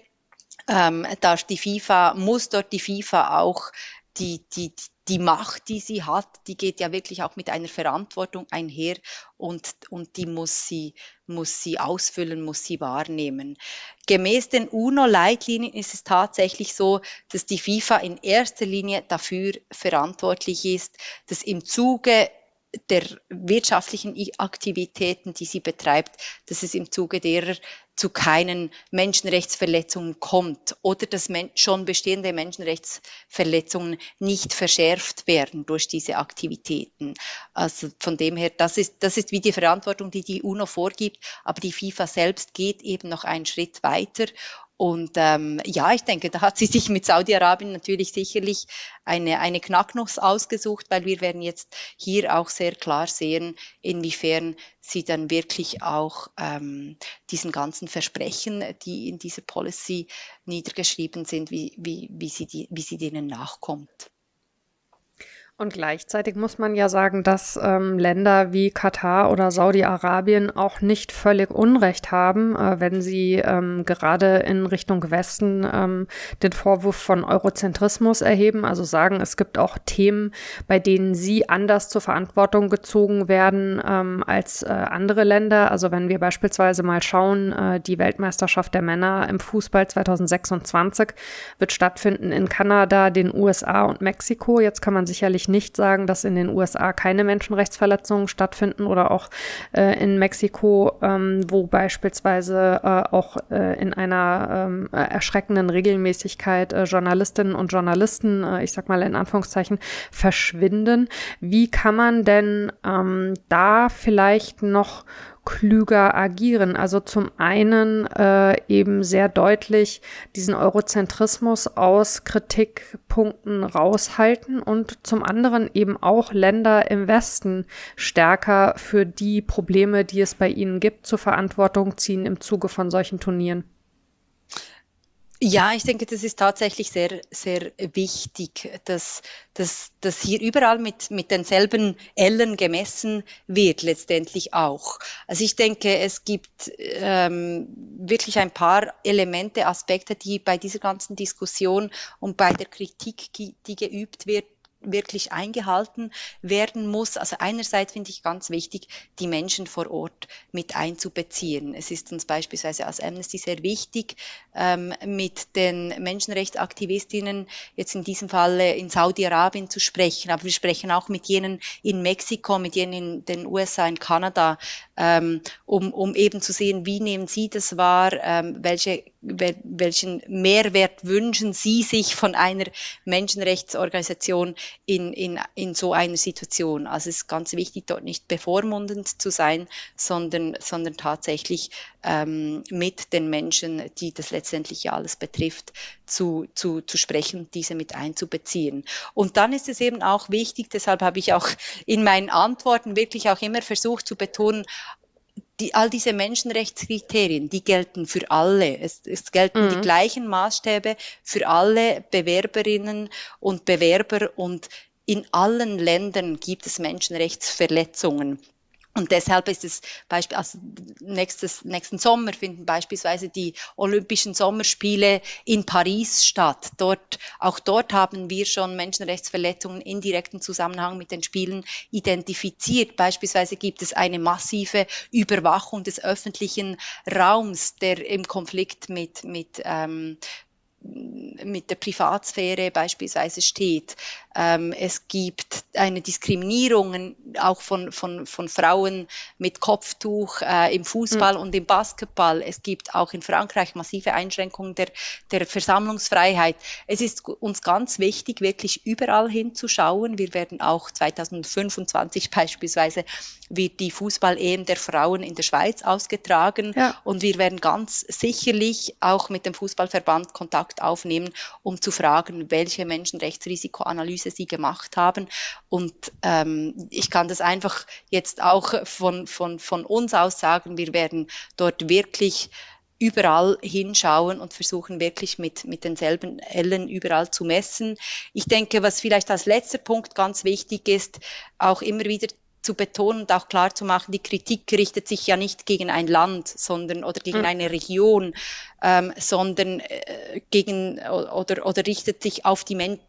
ähm, darf die FIFA, muss dort die FIFA auch die, die, die Macht, die sie hat, die geht ja wirklich auch mit einer Verantwortung einher und, und die muss sie, muss sie ausfüllen, muss sie wahrnehmen. Gemäß den UNO-Leitlinien ist es tatsächlich so, dass die FIFA in erster Linie dafür verantwortlich ist, dass im Zuge der wirtschaftlichen Aktivitäten, die sie betreibt, dass es im Zuge derer zu keinen Menschenrechtsverletzungen kommt oder dass schon bestehende Menschenrechtsverletzungen nicht verschärft werden durch diese Aktivitäten. Also von dem her, das ist, das ist wie die Verantwortung, die die UNO vorgibt, aber die FIFA selbst geht eben noch einen Schritt weiter und ähm, ja, ich denke, da hat sie sich mit Saudi-Arabien natürlich sicherlich eine, eine Knacknuss ausgesucht, weil wir werden jetzt hier auch sehr klar sehen, inwiefern sie dann wirklich auch ähm, diesen ganzen Versprechen, die in dieser Policy niedergeschrieben sind, wie, wie, wie, sie, die, wie sie denen nachkommt. Und gleichzeitig muss man ja sagen, dass ähm, Länder wie Katar oder Saudi-Arabien auch nicht völlig Unrecht haben, äh, wenn sie ähm, gerade in Richtung Westen ähm, den Vorwurf von Eurozentrismus erheben, also sagen, es gibt auch Themen, bei denen sie anders zur Verantwortung gezogen werden ähm, als äh, andere Länder. Also wenn wir beispielsweise mal schauen, äh, die Weltmeisterschaft der Männer im Fußball 2026 wird stattfinden in Kanada, den USA und Mexiko. Jetzt kann man sicherlich nicht sagen, dass in den USA keine Menschenrechtsverletzungen stattfinden oder auch äh, in Mexiko, ähm, wo beispielsweise äh, auch äh, in einer ähm, erschreckenden Regelmäßigkeit äh, Journalistinnen und Journalisten, äh, ich sag mal in Anführungszeichen, verschwinden. Wie kann man denn ähm, da vielleicht noch klüger agieren. Also zum einen äh, eben sehr deutlich diesen Eurozentrismus aus Kritikpunkten raushalten und zum anderen eben auch Länder im Westen stärker für die Probleme, die es bei ihnen gibt, zur Verantwortung ziehen im Zuge von solchen Turnieren. Ja, ich denke, das ist tatsächlich sehr, sehr wichtig, dass, dass, dass hier überall mit, mit denselben Ellen gemessen wird, letztendlich auch. Also ich denke, es gibt ähm, wirklich ein paar Elemente, Aspekte, die bei dieser ganzen Diskussion und bei der Kritik, die geübt wird, wirklich eingehalten werden muss. Also einerseits finde ich ganz wichtig, die Menschen vor Ort mit einzubeziehen. Es ist uns beispielsweise als Amnesty sehr wichtig, ähm, mit den Menschenrechtsaktivistinnen jetzt in diesem Falle in Saudi-Arabien zu sprechen. Aber wir sprechen auch mit jenen in Mexiko, mit jenen in den USA, in Kanada, ähm, um, um eben zu sehen, wie nehmen Sie das wahr, ähm, welche, welchen Mehrwert wünschen Sie sich von einer Menschenrechtsorganisation in, in, in so einer Situation. Also es ist ganz wichtig, dort nicht bevormundend zu sein, sondern, sondern tatsächlich ähm, mit den Menschen, die das letztendlich ja alles betrifft, zu, zu, zu sprechen, diese mit einzubeziehen. Und dann ist es eben auch wichtig, deshalb habe ich auch in meinen Antworten wirklich auch immer versucht zu betonen, die, all diese Menschenrechtskriterien, die gelten für alle. Es, es gelten mhm. die gleichen Maßstäbe für alle Bewerberinnen und Bewerber und in allen Ländern gibt es Menschenrechtsverletzungen. Und deshalb ist es Beispiel, also nächstes, nächsten Sommer finden beispielsweise die Olympischen Sommerspiele in Paris statt. Dort, auch dort haben wir schon Menschenrechtsverletzungen in direktem Zusammenhang mit den Spielen identifiziert. Beispielsweise gibt es eine massive Überwachung des öffentlichen Raums, der im Konflikt mit, mit ähm, mit der Privatsphäre beispielsweise steht. Ähm, es gibt eine Diskriminierung auch von, von, von Frauen mit Kopftuch äh, im Fußball mhm. und im Basketball. Es gibt auch in Frankreich massive Einschränkungen der, der Versammlungsfreiheit. Es ist uns ganz wichtig, wirklich überall hinzuschauen. Wir werden auch 2025 beispielsweise wird die Fußball-EM der Frauen in der Schweiz ausgetragen ja. und wir werden ganz sicherlich auch mit dem Fußballverband Kontakt aufnehmen, um zu fragen, welche Menschenrechtsrisikoanalyse sie gemacht haben. Und ähm, ich kann das einfach jetzt auch von, von, von uns aus sagen, wir werden dort wirklich überall hinschauen und versuchen wirklich mit, mit denselben Ellen überall zu messen. Ich denke, was vielleicht als letzter Punkt ganz wichtig ist, auch immer wieder zu betonen und auch klar zu machen, die Kritik richtet sich ja nicht gegen ein Land, sondern oder gegen mhm. eine Region, ähm, sondern äh, gegen oder oder richtet sich auf die Men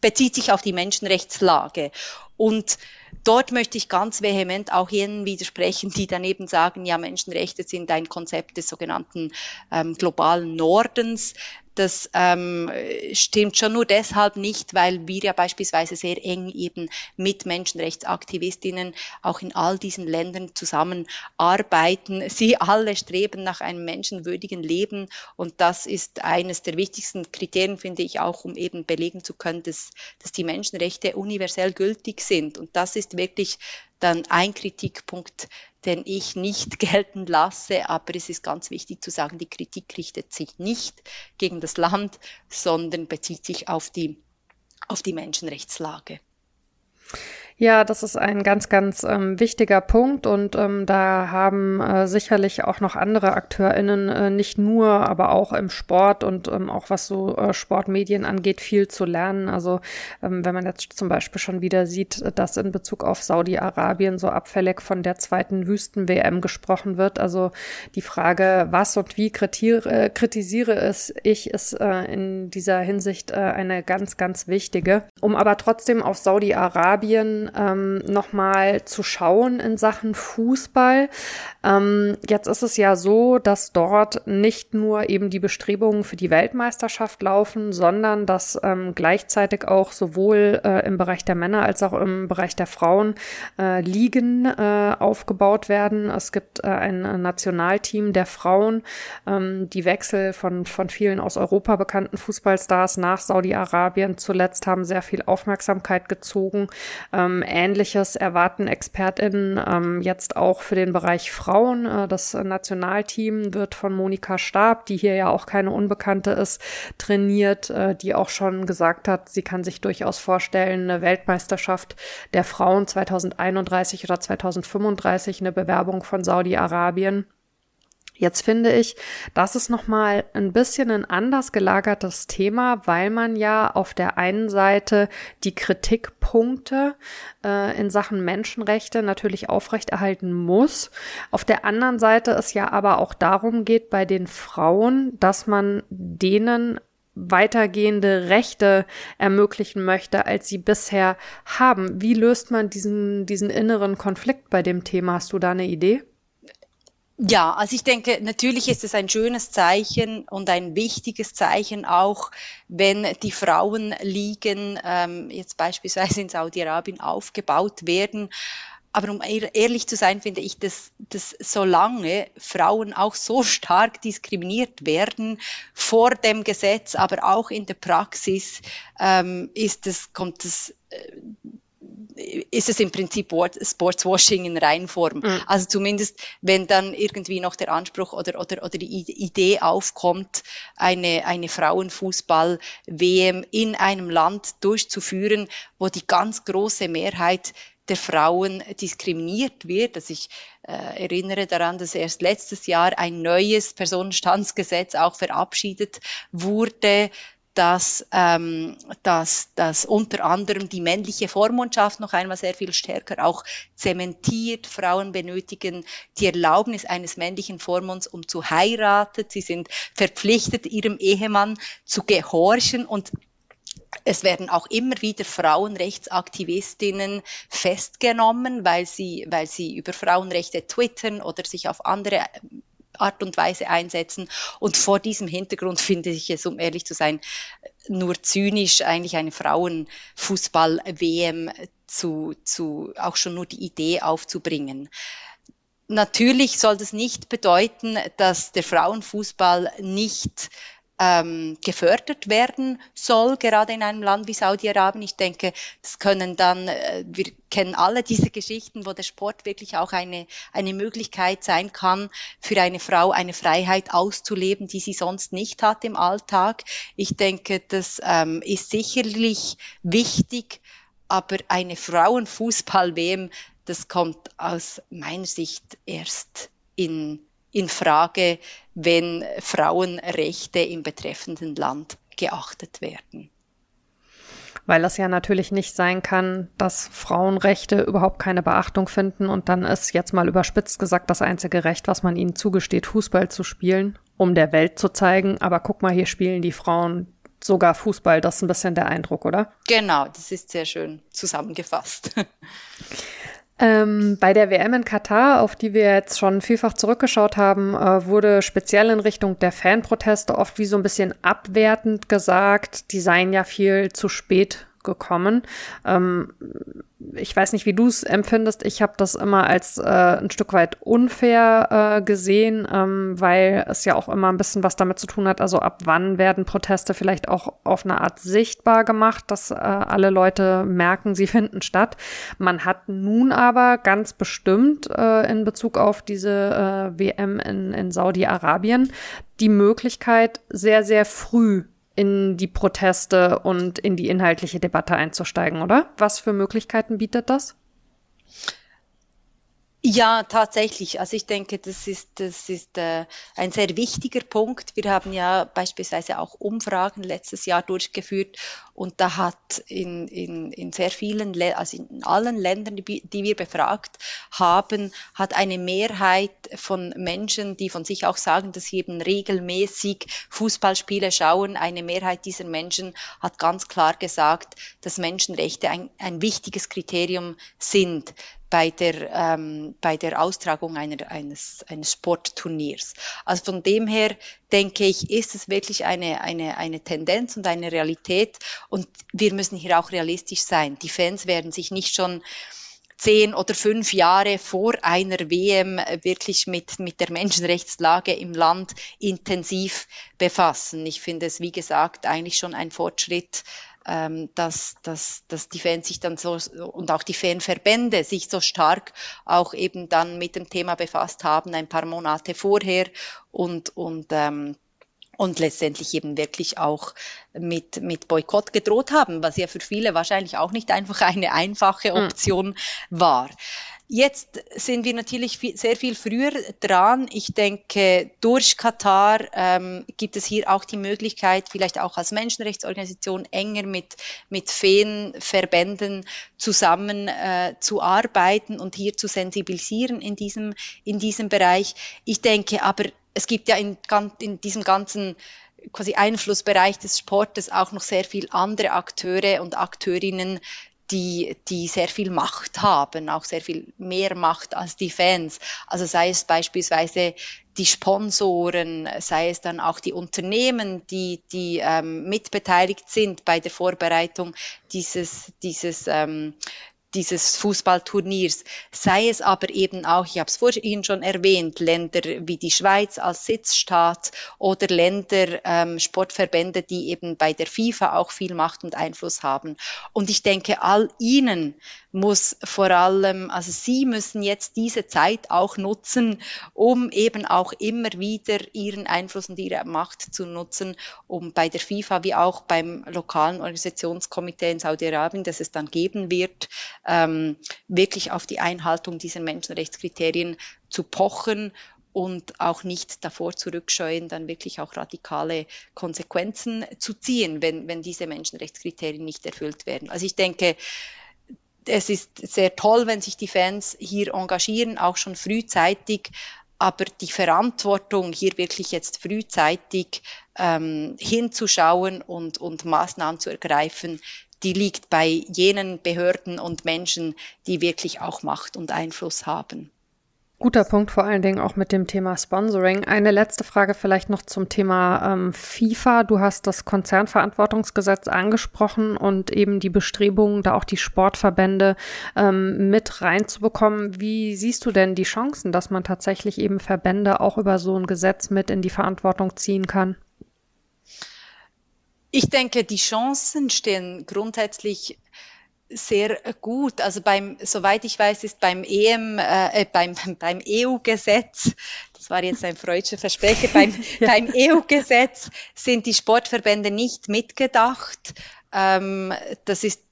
bezieht sich auf die Menschenrechtslage und dort möchte ich ganz vehement auch jenen widersprechen, die daneben sagen, ja, Menschenrechte sind ein Konzept des sogenannten ähm, globalen Nordens. Das ähm, stimmt schon nur deshalb nicht, weil wir ja beispielsweise sehr eng eben mit Menschenrechtsaktivistinnen auch in all diesen Ländern zusammenarbeiten. Sie alle streben nach einem menschenwürdigen Leben und das ist eines der wichtigsten Kriterien, finde ich, auch um eben belegen zu können, dass, dass die Menschenrechte universell gültig sind. Und das ist wirklich dann ein Kritikpunkt, den ich nicht gelten lasse. Aber es ist ganz wichtig zu sagen, die Kritik richtet sich nicht gegen das Land, sondern bezieht sich auf die, auf die Menschenrechtslage. Ja, das ist ein ganz, ganz ähm, wichtiger Punkt und ähm, da haben äh, sicherlich auch noch andere AkteurInnen, äh, nicht nur, aber auch im Sport und ähm, auch was so äh, Sportmedien angeht, viel zu lernen. Also ähm, wenn man jetzt zum Beispiel schon wieder sieht, dass in Bezug auf Saudi-Arabien so abfällig von der zweiten Wüsten-WM gesprochen wird. Also die Frage, was und wie kritiere, kritisiere es ich, ist äh, in dieser Hinsicht äh, eine ganz, ganz wichtige. Um aber trotzdem auf Saudi-Arabien ähm, nochmal zu schauen in Sachen Fußball. Ähm, jetzt ist es ja so, dass dort nicht nur eben die Bestrebungen für die Weltmeisterschaft laufen, sondern dass ähm, gleichzeitig auch sowohl äh, im Bereich der Männer als auch im Bereich der Frauen äh, Ligen äh, aufgebaut werden. Es gibt äh, ein Nationalteam der Frauen, ähm, die Wechsel von, von vielen aus Europa bekannten Fußballstars nach Saudi-Arabien zuletzt haben sehr viel Aufmerksamkeit gezogen. Ähm, Ähm, Ähnliches erwarten ExpertInnen ähm, jetzt auch für den Bereich Frauen. Äh, das Nationalteam wird von Monika Stab, die hier ja auch keine Unbekannte ist, trainiert, äh, die auch schon gesagt hat, sie kann sich durchaus vorstellen, eine Weltmeisterschaft der Frauen 2031 oder 2035, eine Bewerbung von Saudi-Arabien Jetzt finde ich, das ist nochmal ein bisschen ein anders gelagertes Thema, weil man ja auf der einen Seite die Kritikpunkte äh, in Sachen Menschenrechte natürlich aufrechterhalten muss. Auf der anderen Seite es ja aber auch darum geht bei den Frauen, dass man denen weitergehende Rechte ermöglichen möchte, als sie bisher haben. Wie löst man diesen, diesen inneren Konflikt bei dem Thema? Hast du da eine Idee? Ja, also ich denke, natürlich ist es ein schönes Zeichen und ein wichtiges Zeichen auch, wenn die Frauenligen ähm, jetzt beispielsweise in Saudi-Arabien aufgebaut werden. Aber um ehrlich zu sein, finde ich, dass, dass solange Frauen auch so stark diskriminiert werden vor dem Gesetz, aber auch in der Praxis, ähm, ist es, kommt es äh, ist es im Prinzip Sportswashing in Reinform. Mhm. Also zumindest, wenn dann irgendwie noch der Anspruch oder, oder, oder die Idee aufkommt, eine, eine Frauenfußball-WM in einem Land durchzuführen, wo die ganz große Mehrheit der Frauen diskriminiert wird. Also ich äh, erinnere daran, dass erst letztes Jahr ein neues Personenstandsgesetz auch verabschiedet wurde, dass, ähm, dass, dass unter anderem die männliche Vormundschaft noch einmal sehr viel stärker auch zementiert. Frauen benötigen die Erlaubnis eines männlichen Vormunds, um zu heiraten. Sie sind verpflichtet, ihrem Ehemann zu gehorchen und es werden auch immer wieder Frauenrechtsaktivistinnen festgenommen, weil sie, weil sie über Frauenrechte twittern oder sich auf andere Art und Weise einsetzen. Und vor diesem Hintergrund finde ich es, um ehrlich zu sein, nur zynisch, eigentlich eine Frauenfußball-WM zu, zu, auch schon nur die Idee aufzubringen. Natürlich soll das nicht bedeuten, dass der Frauenfußball nicht ähm, gefördert werden soll, gerade in einem Land wie Saudi-Arabien. Ich denke, das können dann, äh, wir kennen alle diese Geschichten, wo der Sport wirklich auch eine, eine Möglichkeit sein kann, für eine Frau eine Freiheit auszuleben, die sie sonst nicht hat im Alltag. Ich denke, das ähm, ist sicherlich wichtig, aber eine Frauenfußball-WM, das kommt aus meiner Sicht erst in in Frage, wenn Frauenrechte im betreffenden Land geachtet werden. Weil das ja natürlich nicht sein kann, dass Frauenrechte überhaupt keine Beachtung finden und dann ist jetzt mal überspitzt gesagt das einzige Recht, was man ihnen zugesteht, Fußball zu spielen, um der Welt zu zeigen, aber guck mal, hier spielen die Frauen sogar Fußball. Das ist ein bisschen der Eindruck, oder? Genau, das ist sehr schön zusammengefasst. Ähm, bei der WM in Katar, auf die wir jetzt schon vielfach zurückgeschaut haben, äh, wurde speziell in Richtung der Fanproteste oft wie so ein bisschen abwertend gesagt, die seien ja viel zu spät gekommen. Ähm, ich weiß nicht, wie du es empfindest. Ich habe das immer als äh, ein Stück weit unfair äh, gesehen, ähm, weil es ja auch immer ein bisschen was damit zu tun hat. Also ab wann werden Proteste vielleicht auch auf eine Art sichtbar gemacht, dass äh, alle Leute merken, sie finden statt. Man hat nun aber ganz bestimmt äh, in Bezug auf diese äh, WM in, in Saudi-Arabien die Möglichkeit, sehr, sehr früh in die Proteste und in die inhaltliche Debatte einzusteigen, oder? Was für Möglichkeiten bietet das? Ja, tatsächlich. Also ich denke, das ist, das ist äh, ein sehr wichtiger Punkt. Wir haben ja beispielsweise auch Umfragen letztes Jahr durchgeführt und da hat in, in, in sehr vielen, also in allen Ländern, die, die wir befragt haben, hat eine Mehrheit von Menschen, die von sich auch sagen, dass sie eben regelmäßig Fußballspiele schauen, eine Mehrheit dieser Menschen hat ganz klar gesagt, dass Menschenrechte ein, ein wichtiges Kriterium sind bei der, ähm, bei der Austragung einer, eines, eines Sportturniers. Also von dem her denke ich, ist es wirklich eine, eine, eine Tendenz und eine Realität und wir müssen hier auch realistisch sein. Die Fans werden sich nicht schon zehn oder fünf Jahre vor einer WM wirklich mit, mit der Menschenrechtslage im Land intensiv befassen. Ich finde es, wie gesagt, eigentlich schon ein Fortschritt, ähm, dass, dass, dass die Fans sich dann so und auch die Fanverbände sich so stark auch eben dann mit dem Thema befasst haben, ein paar Monate vorher und, und ähm, und letztendlich eben wirklich auch mit, mit Boykott gedroht haben, was ja für viele wahrscheinlich auch nicht einfach eine einfache hm. Option mhm. war. Jetzt sind wir natürlich viel, sehr viel früher dran. Ich denke, durch Katar ähm, gibt es hier auch die Möglichkeit, vielleicht auch als Menschenrechtsorganisation enger mit, mit Feenverbänden zusammen äh, zu arbeiten und hier zu sensibilisieren in diesem, in diesem Bereich. Ich denke aber, es gibt ja in, in diesem ganzen quasi Einflussbereich des Sportes auch noch sehr viel andere Akteure und Akteurinnen, die, die sehr viel Macht haben, auch sehr viel mehr Macht als die Fans. Also sei es beispielsweise die Sponsoren, sei es dann auch die Unternehmen, die, die ähm, mitbeteiligt sind bei der Vorbereitung dieses, dieses ähm, dieses Fußballturniers, sei es aber eben auch, ich habe es vorhin schon erwähnt, Länder wie die Schweiz als Sitzstaat oder Länder, ähm, Sportverbände, die eben bei der FIFA auch viel Macht und Einfluss haben. Und ich denke, all ihnen muss vor allem, also sie müssen jetzt diese Zeit auch nutzen, um eben auch immer wieder ihren Einfluss und ihre Macht zu nutzen, um bei der FIFA wie auch beim lokalen Organisationskomitee in Saudi-Arabien, das es dann geben wird, ähm, wirklich auf die Einhaltung dieser Menschenrechtskriterien zu pochen und auch nicht davor zurückscheuen, dann wirklich auch radikale Konsequenzen zu ziehen, wenn, wenn diese Menschenrechtskriterien nicht erfüllt werden. Also ich denke, es ist sehr toll, wenn sich die Fans hier engagieren, auch schon frühzeitig. Aber die Verantwortung, hier wirklich jetzt frühzeitig ähm, hinzuschauen und, und Maßnahmen zu ergreifen, die liegt bei jenen Behörden und Menschen, die wirklich auch Macht und Einfluss haben. Guter Punkt, vor allen Dingen auch mit dem Thema Sponsoring. Eine letzte Frage vielleicht noch zum Thema ähm, FIFA. Du hast das Konzernverantwortungsgesetz angesprochen und eben die Bestrebungen, da auch die Sportverbände ähm, mit reinzubekommen. Wie siehst du denn die Chancen, dass man tatsächlich eben Verbände auch über so ein Gesetz mit in die Verantwortung ziehen kann? Ich denke, die Chancen stehen grundsätzlich sehr gut. Also beim, soweit ich weiß, ist beim EM, äh, beim, beim EU-Gesetz, das war jetzt ein freudscher Versprecher, beim, ja. beim EU-Gesetz sind die Sportverbände nicht mitgedacht. Ähm, das ist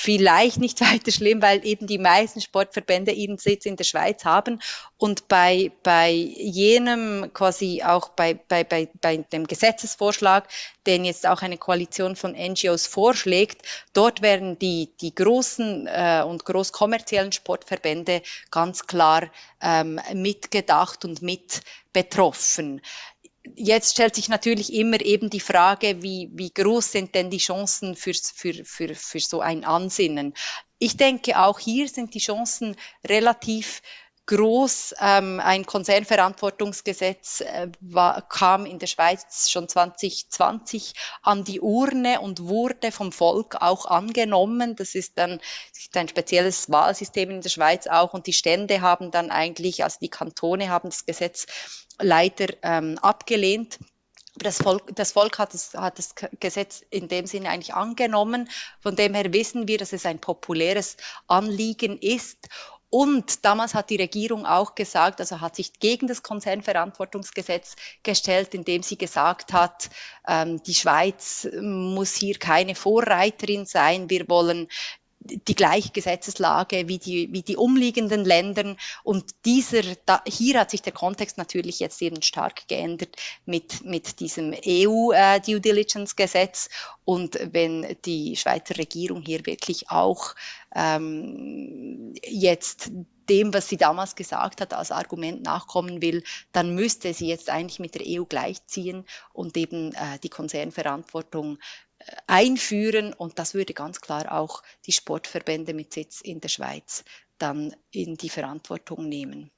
vielleicht nicht weiter schlimm, weil eben die meisten Sportverbände ihren Sitz in der Schweiz haben. Und bei, bei jenem quasi auch bei, bei, bei, bei dem Gesetzesvorschlag, den jetzt auch eine Koalition von NGOs vorschlägt, dort werden die, die großen äh, und großkommerziellen Sportverbände ganz klar ähm, mitgedacht und mit betroffen jetzt stellt sich natürlich immer eben die Frage, wie, wie groß sind denn die Chancen für, für, für, für so ein Ansinnen. Ich denke, auch hier sind die Chancen relativ groß. Ähm, ein Konzernverantwortungsgesetz äh, war, kam in der Schweiz schon 2020 an die Urne und wurde vom Volk auch angenommen. Das ist dann ein spezielles Wahlsystem in der Schweiz auch und die Stände haben dann eigentlich, also die Kantone haben das Gesetz leider ähm, abgelehnt. Das Volk, das Volk hat, das, hat das Gesetz in dem Sinne eigentlich angenommen. Von dem her wissen wir, dass es ein populäres Anliegen ist. Und damals hat die Regierung auch gesagt, also hat sich gegen das Konzernverantwortungsgesetz gestellt, indem sie gesagt hat, ähm, die Schweiz muss hier keine Vorreiterin sein. Wir wollen die gleiche Gesetzeslage wie die, wie die umliegenden Ländern. Und dieser, da, hier hat sich der Kontext natürlich jetzt eben stark geändert mit, mit diesem EU-Due äh. Und wenn die Schweizer Regierung hier wirklich auch ähm, jetzt dem, was sie damals gesagt hat, als Argument nachkommen will, dann müsste sie jetzt eigentlich mit der EU gleichziehen und eben äh, die Konzernverantwortung einführen und das würde ganz klar auch die Sportverbände mit Sitz in der Schweiz dann in die Verantwortung nehmen.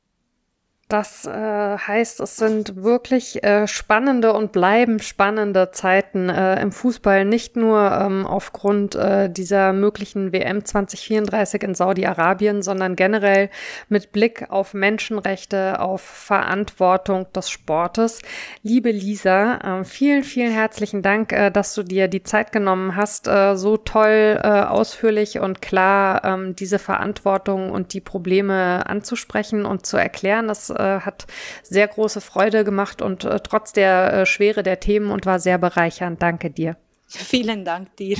Das äh, heißt, es sind wirklich äh, spannende und bleiben spannende Zeiten äh, im Fußball, nicht nur ähm, aufgrund äh, dieser möglichen WM 2034 in Saudi-Arabien, sondern generell mit Blick auf Menschenrechte, auf Verantwortung des Sportes. Liebe Lisa, äh, vielen, vielen herzlichen Dank, äh, dass du dir die Zeit genommen hast, äh, so toll, ausführlich und klar ähm, diese Verantwortung und die Probleme anzusprechen und zu erklären. Das äh, hat sehr große Freude gemacht und äh, trotz der äh, Schwere der Themen und war sehr bereichernd. Danke dir. Vielen Dank dir,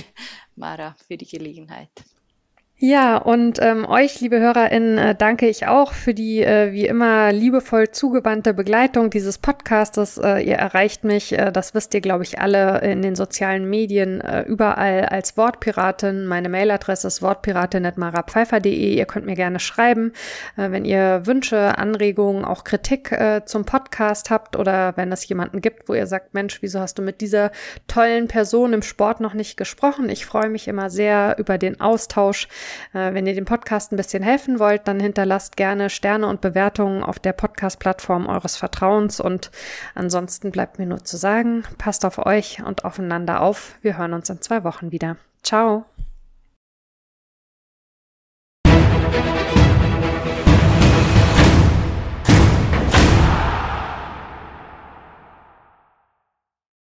Mara, für die Gelegenheit. Ja, und ähm, euch, liebe HörerInnen, äh, danke ich auch für die äh, wie immer liebevoll zugewandte Begleitung dieses Podcastes. Äh, ihr erreicht mich, äh, das wisst ihr, glaube ich, alle in den sozialen Medien äh, überall als Wortpiratin. Meine Mailadresse ist wortpiratin.marapfeifer.de. Ihr könnt mir gerne schreiben, äh, wenn ihr Wünsche, Anregungen, auch Kritik äh, zum Podcast habt oder wenn es jemanden gibt, wo ihr sagt, Mensch, wieso hast du mit dieser tollen Person im Sport noch nicht gesprochen? Ich freue mich immer sehr über den Austausch. Äh, wenn ihr dem Podcast ein bisschen helfen wollt, dann hinterlasst gerne Sterne und Bewertungen auf der Podcast-Plattform eures Vertrauens. Und ansonsten bleibt mir nur zu sagen, passt auf euch und aufeinander auf. Wir hören uns in zwei Wochen wieder. Ciao!